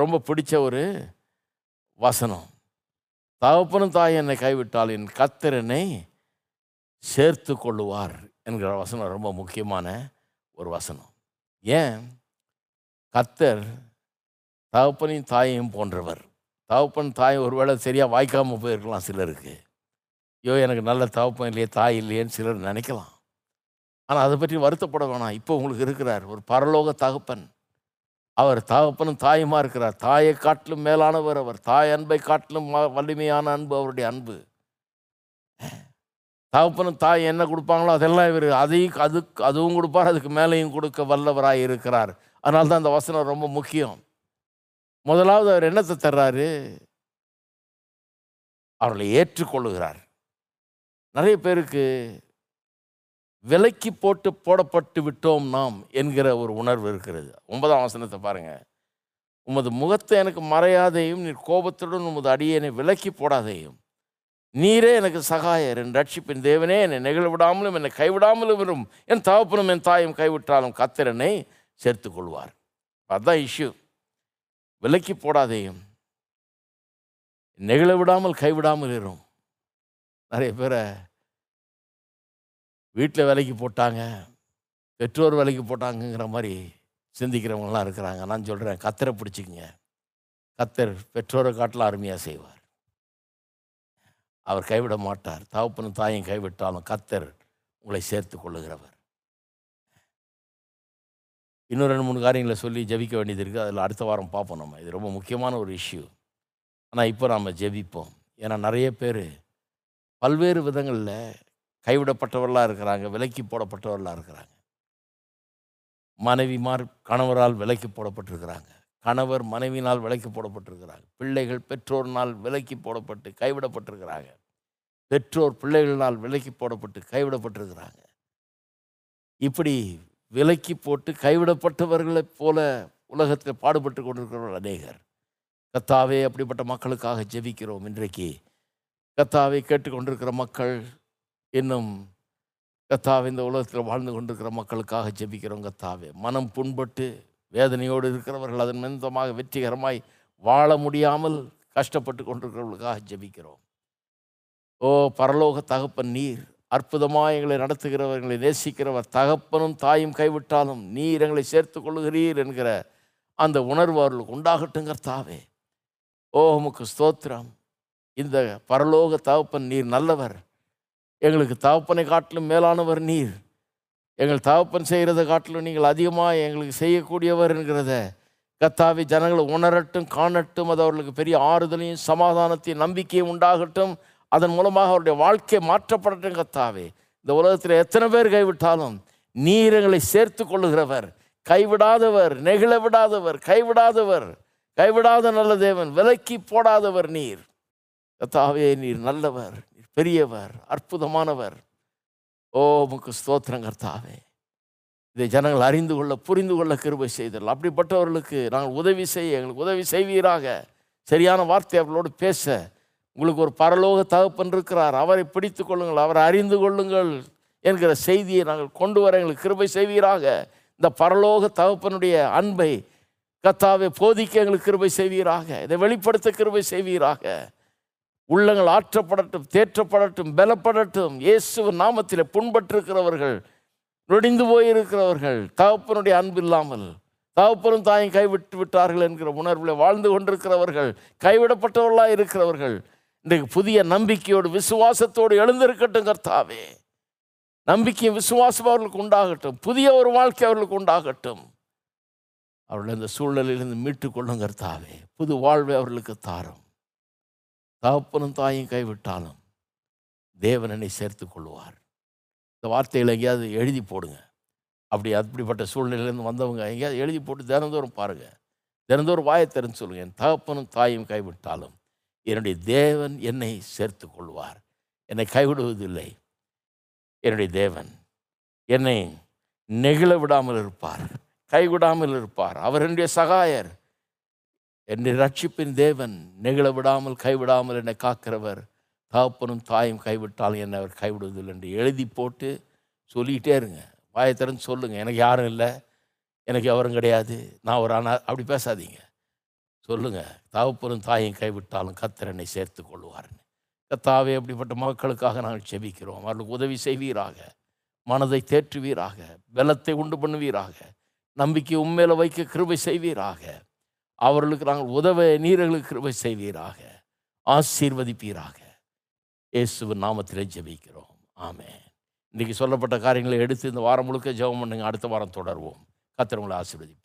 ரொம்ப பிடிச்ச ஒரு வசனம். தகப்பனும் தாய் என்னை கைவிட்டால் என் கத்திரனை சேர்த்து கொள்ளுவார் என்கிற வசனம் ரொம்ப முக்கியமான ஒரு வசனம். ஏன்? கத்தர் தகப்பனையும் தாயையும் போன்றவர். தகப்பன் தாய் ஒருவேளை சரியாக வாய்க்காமல் போயிருக்கலாம் சிலருக்கு. ஐயோ எனக்கு நல்ல தகப்பன் இல்லையே தாய் இல்லையேன்னு சிலர் நினைக்கலாம். ஆனால் அதை பற்றி வருத்தப்பட வேணாம். இப்போ உங்களுக்கு இருக்கிறார் ஒரு பரலோக தகப்பன். அவர் தகப்பனும் தாயுமா இருக்கிறார். தாயை காட்டிலும் மேலானவர் அவர். தாய் அன்பை காட்டிலும் வலிமையான அன்பு அவருடைய அன்பு. தகப்பனும் தாய் என்ன கொடுப்பாங்களோ அதெல்லாம் இவர் அதையும் அதுக்கு அதுவும் கொடுப்பார் அதுக்கு மேலேயும் கொடுக்க வல்லவராக இருக்கிறார். அதனால தான் அந்த வசனம் ரொம்ப முக்கியம். முதலாவது அவர் என்னத்தை தர்றாரு? அவர்களை ஏற்றுக்கொள்ளுகிறார். நிறைய பேருக்கு விலைக்கு போட்டு போடப்பட்டு விட்டோம் நாம் என்கிற ஒரு உணர்வு இருக்கிறது. ஒன்பதாம் வசனத்தை பாருங்கள் உமது முகத்தை எனக்கு மறையாதையும் நீர் கோபத்துடன் உமது அடியேனை விலக்கி போடாதையும். நீரே எனக்கு சகாயர் என் ரட்சிப்பின் தேவனே என்னை நெகிழ விடாமலும் என்னை கைவிடாமலும் வரும். என் தகப்பனும் என் தாயும் கைவிட்டாலும் கத்திரனை சேர்த்து கொள்வார் அதுதான் இஷ்யூ விலக்கி போடாதையும். நெகிழ விடாமல் கைவிடாமல் இரும் நிறைய பேரை வீட்டில் வேலைக்கு போட்டாங்க பெற்றோர் வேலைக்கு போட்டாங்கங்கிற மாதிரி சிந்திக்கிறவங்களாம் இருக்கிறாங்க. நான் சொல்கிறேன் கத்தரை பிடிச்சிக்கங்க. கத்தர் பெற்றோரை காட்டில் அருமையாக செய்வார். அவர் கைவிட மாட்டார். தகப்பனும் தாயும் கைவிட்டாலும் கத்தர் உங்களை சேர்த்து கொள்ளுகிறவர். இன்னும் ரெண்டு மூணு காரியங்களை சொல்லி ஜெபிக்க வேண்டியது இருக்குது. அதில் அடுத்த வாரம் பார்ப்போம் நம்ம. இது ரொம்ப முக்கியமான ஒரு இஷ்யூ. ஆனால் இப்போ நாம் ஜெபிப்போம். ஏன்னா நிறைய பேர் பல்வேறு விதங்களில் கைவிடப்பட்டவர்களாக இருக்கிறாங்க விலக்கி போடப்பட்டவர்களாக இருக்கிறாங்க. மனைவிமார் கணவரால் விலக்கி போடப்பட்டிருக்கிறாங்க. கணவர் மனைவினால் விலக்கி போடப்பட்டிருக்கிறாங்க. பிள்ளைகள் பெற்றோர்னால் விலக்கி போடப்பட்டு கைவிடப்பட்டிருக்கிறாங்க. பெற்றோர் பிள்ளைகளினால் விலக்கி போடப்பட்டு கைவிடப்பட்டிருக்கிறாங்க. இப்படி விலக்கி போட்டு கைவிடப்பட்டவர்களைப் போல உலகத்தில் பாடுபட்டு கொண்டிருக்கிறவர்கள் அநேகர். கத்தாவே அப்படிப்பட்ட மக்களுக்காக ஜெபிக்கிறோம் இன்றைக்கு. கத்தாவை கேட்டுக்கொண்டிருக்கிற மக்கள் இன்னும் கத்தாவே இந்த உலகத்தில் வாழ்ந்து கொண்டிருக்கிற மக்களுக்காக ஜெபிக்கிறோம் கத்தாவே. மனம் புண்பட்டு வேதனையோடு இருக்கிறவர்கள் அதன் மிந்தமாக வெற்றிகரமாய் வாழ முடியாமல் கஷ்டப்பட்டு கொண்டிருக்கிறவர்களுக்காக ஜெபிக்கிறோம். ஓ பரலோக தகப்பன் நீர் அற்புதமாக எங்களை நடத்துகிறவர்களை நேசிக்கிறவர் தகப்பனும் தாயும் கைவிட்டாலும் நீர் எங்களை சேர்த்து கொள்ளுகிறீர் என்கிற அந்த உணர்வு அவர்களுக்கு உண்டாகட்டும் கர்த்தாவே. ஓ உமக்கு ஸ்தோத்திரம். இந்த பரலோக தகப்பன் நீர் நல்லவர். எங்களுக்கு தகப்பனை காட்டிலும் மேலானவர் நீர். எங்கள் தகப்பன் செய்கிறத காட்டிலும் நீங்கள் அதிகமாக எங்களுக்கு செய்யக்கூடியவர் என்கிறத கத்தாவி ஜனங்களை உணரட்டும் காணட்டும். அது அவர்களுக்கு பெரிய ஆறுதலையும் சமாதானத்தையும் நம்பிக்கையும் உண்டாகட்டும். அதன் மூலமாக அவருடைய வாழ்க்கை மாற்றப்படட்டும் கத்தாவே. இந்த உலகத்தில் எத்தனை பேர் கைவிட்டாலும் நீர் எங்களை சேர்த்து கொள்ளுகிறவர். கைவிடாதவர் நெகிழ விடாதவர் கைவிடாதவர் கைவிடாத நல்ல தேவன் விலக்கி போடாதவர் நீர். கத்தாவே நீர் நல்லவர். பெரியவர் அற்புதமானவர். ஓ உமக்கு ஸ்தோத்திரம் கர்த்தாவே. இதை ஜனங்கள் அறிந்து கொள்ள புரிந்து கொள்ள கிருபை செய்தல் அப்படிப்பட்டவர்களுக்கு நாங்கள் உதவி செய்ய எங்களுக்கு உதவி செய்வீராக. சரியான வார்த்தை அவர்களோடு பேச. உங்களுக்கு ஒரு பரலோக தகப்பன் இருக்கிறார். அவரை பிடித்து கொள்ளுங்கள் அவரை அறிந்து கொள்ளுங்கள் என்கிற செய்தியை நாங்கள் கொண்டு வர எங்களுக்கு கிருபை செய்வீராக. இந்த பரலோக தகப்பனுடைய அன்பை கத்தாவை போதிக்க எங்களுக்கு கிருபை செய்வீராக. இதை வெளிப்படுத்த கிருபை செய்வீராக. உள்ளங்கள் ஆற்றப்படட்டும் தேற்றப்படட்டும் பலப்படட்டும். இயேசு நாமத்தில் புண்பட்டிருக்கிறவர்கள் நொடிந்து போயிருக்கிறவர்கள் தகப்பனுடைய அன்பு இல்லாமல் தகப்பனும் தாயும் கைவிட்டு விட்டார்கள் என்கிற உணர்வில் வாழ்ந்து கொண்டிருக்கிறவர்கள் கைவிடப்பட்டவர்களாக இருக்கிறவர்கள் இன்றைக்கு புதிய நம்பிக்கையோடு விசுவாசத்தோடு எழுந்திருக்கட்டும் கர்த்தாவே. நம்பிக்கையும் விசுவாசம் அவர்களுக்கு உண்டாகட்டும். புதிய ஒரு வாழ்க்கை அவர்களுக்கு உண்டாகட்டும். அவர்கள் இந்த சூழ்நிலையிலிருந்து மீட்டுக் கொள்ளும் கர்த்தாவே. புது வாழ்வை அவர்களுக்கு தாரும். தகப்பனும் தாயும் கைவிட்டாலும் தேவனனை சேர்த்து கொள்வார். இந்த வார்த்தையில் எங்கேயாவது எழுதி போடுங்க. அப்படி அப்படிப்பட்ட சூழ்நிலையிலேருந்து வந்தவங்க எங்கேயாவது எழுதி போட்டு தினந்தோறும் பாருங்கள் தினந்தோறும் வாயை திறந்து சொல்லுங்கள் என் தகப்பனும் தாயும் கைவிட்டாலும் என்னுடைய தேவன் என்னை சேர்த்து கொள்வார். என்னை கைவிடுவதில்லை. என்னுடைய தேவன் என்னை நெகிழ விடாமல் இருப்பார் கைவிடாமல் இருப்பார். அவர் என்னுடைய சகாயர். என்னை ரட்சிப்பின் தேவன் நெகிழ விடாமல் கைவிடாமல் என்னை காக்கிறவர். தகப்பனும் தாயும் கைவிட்டாலும் என்னை அவர் கைவிடுவதில்லை என்று எழுதி போட்டு சொல்லிக்கிட்டே இருங்க. வாயத்திறன் சொல்லுங்கள் எனக்கு யாரும் இல்லை. எனக்கு எவரும் கிடையாது. நான் ஒரு அனா அப்படி பேசாதீங்க. சொல்லுங்கள் தகப்பனும் தாயும் கைவிட்டாலும் கத்தர் என்னை சேர்த்து கொள்வார்னு. கத்தாவே அப்படிப்பட்ட மக்களுக்காக நாங்கள் செபிக்கிறோம். அவர்களுக்கு உதவி செய்வீராக. மனதை தேற்றுவீராக. பலத்தை உண்டு பண்ணுவீராக. நம்பிக்கை உண்மையில வைக்க கிருபை செய்வீராக. அவர்களுக்கு நாங்கள் உதவ நீர்களுக்கு கிருபை செய்வீராக. ஆசீர்வதிப்பீராக. இயேசுவின் நாமத்திலே ஜெபிக்கிறோம். ஆமே இன்றைக்கி சொல்லப்பட்ட காரியங்களை எடுத்து இந்த வாரம் முழுக்க ஜெபம் பண்ணுங்க. அடுத்த வாரம் தொடர்வோம். கத்திரவங்களை ஆசீர்வதிப்போம்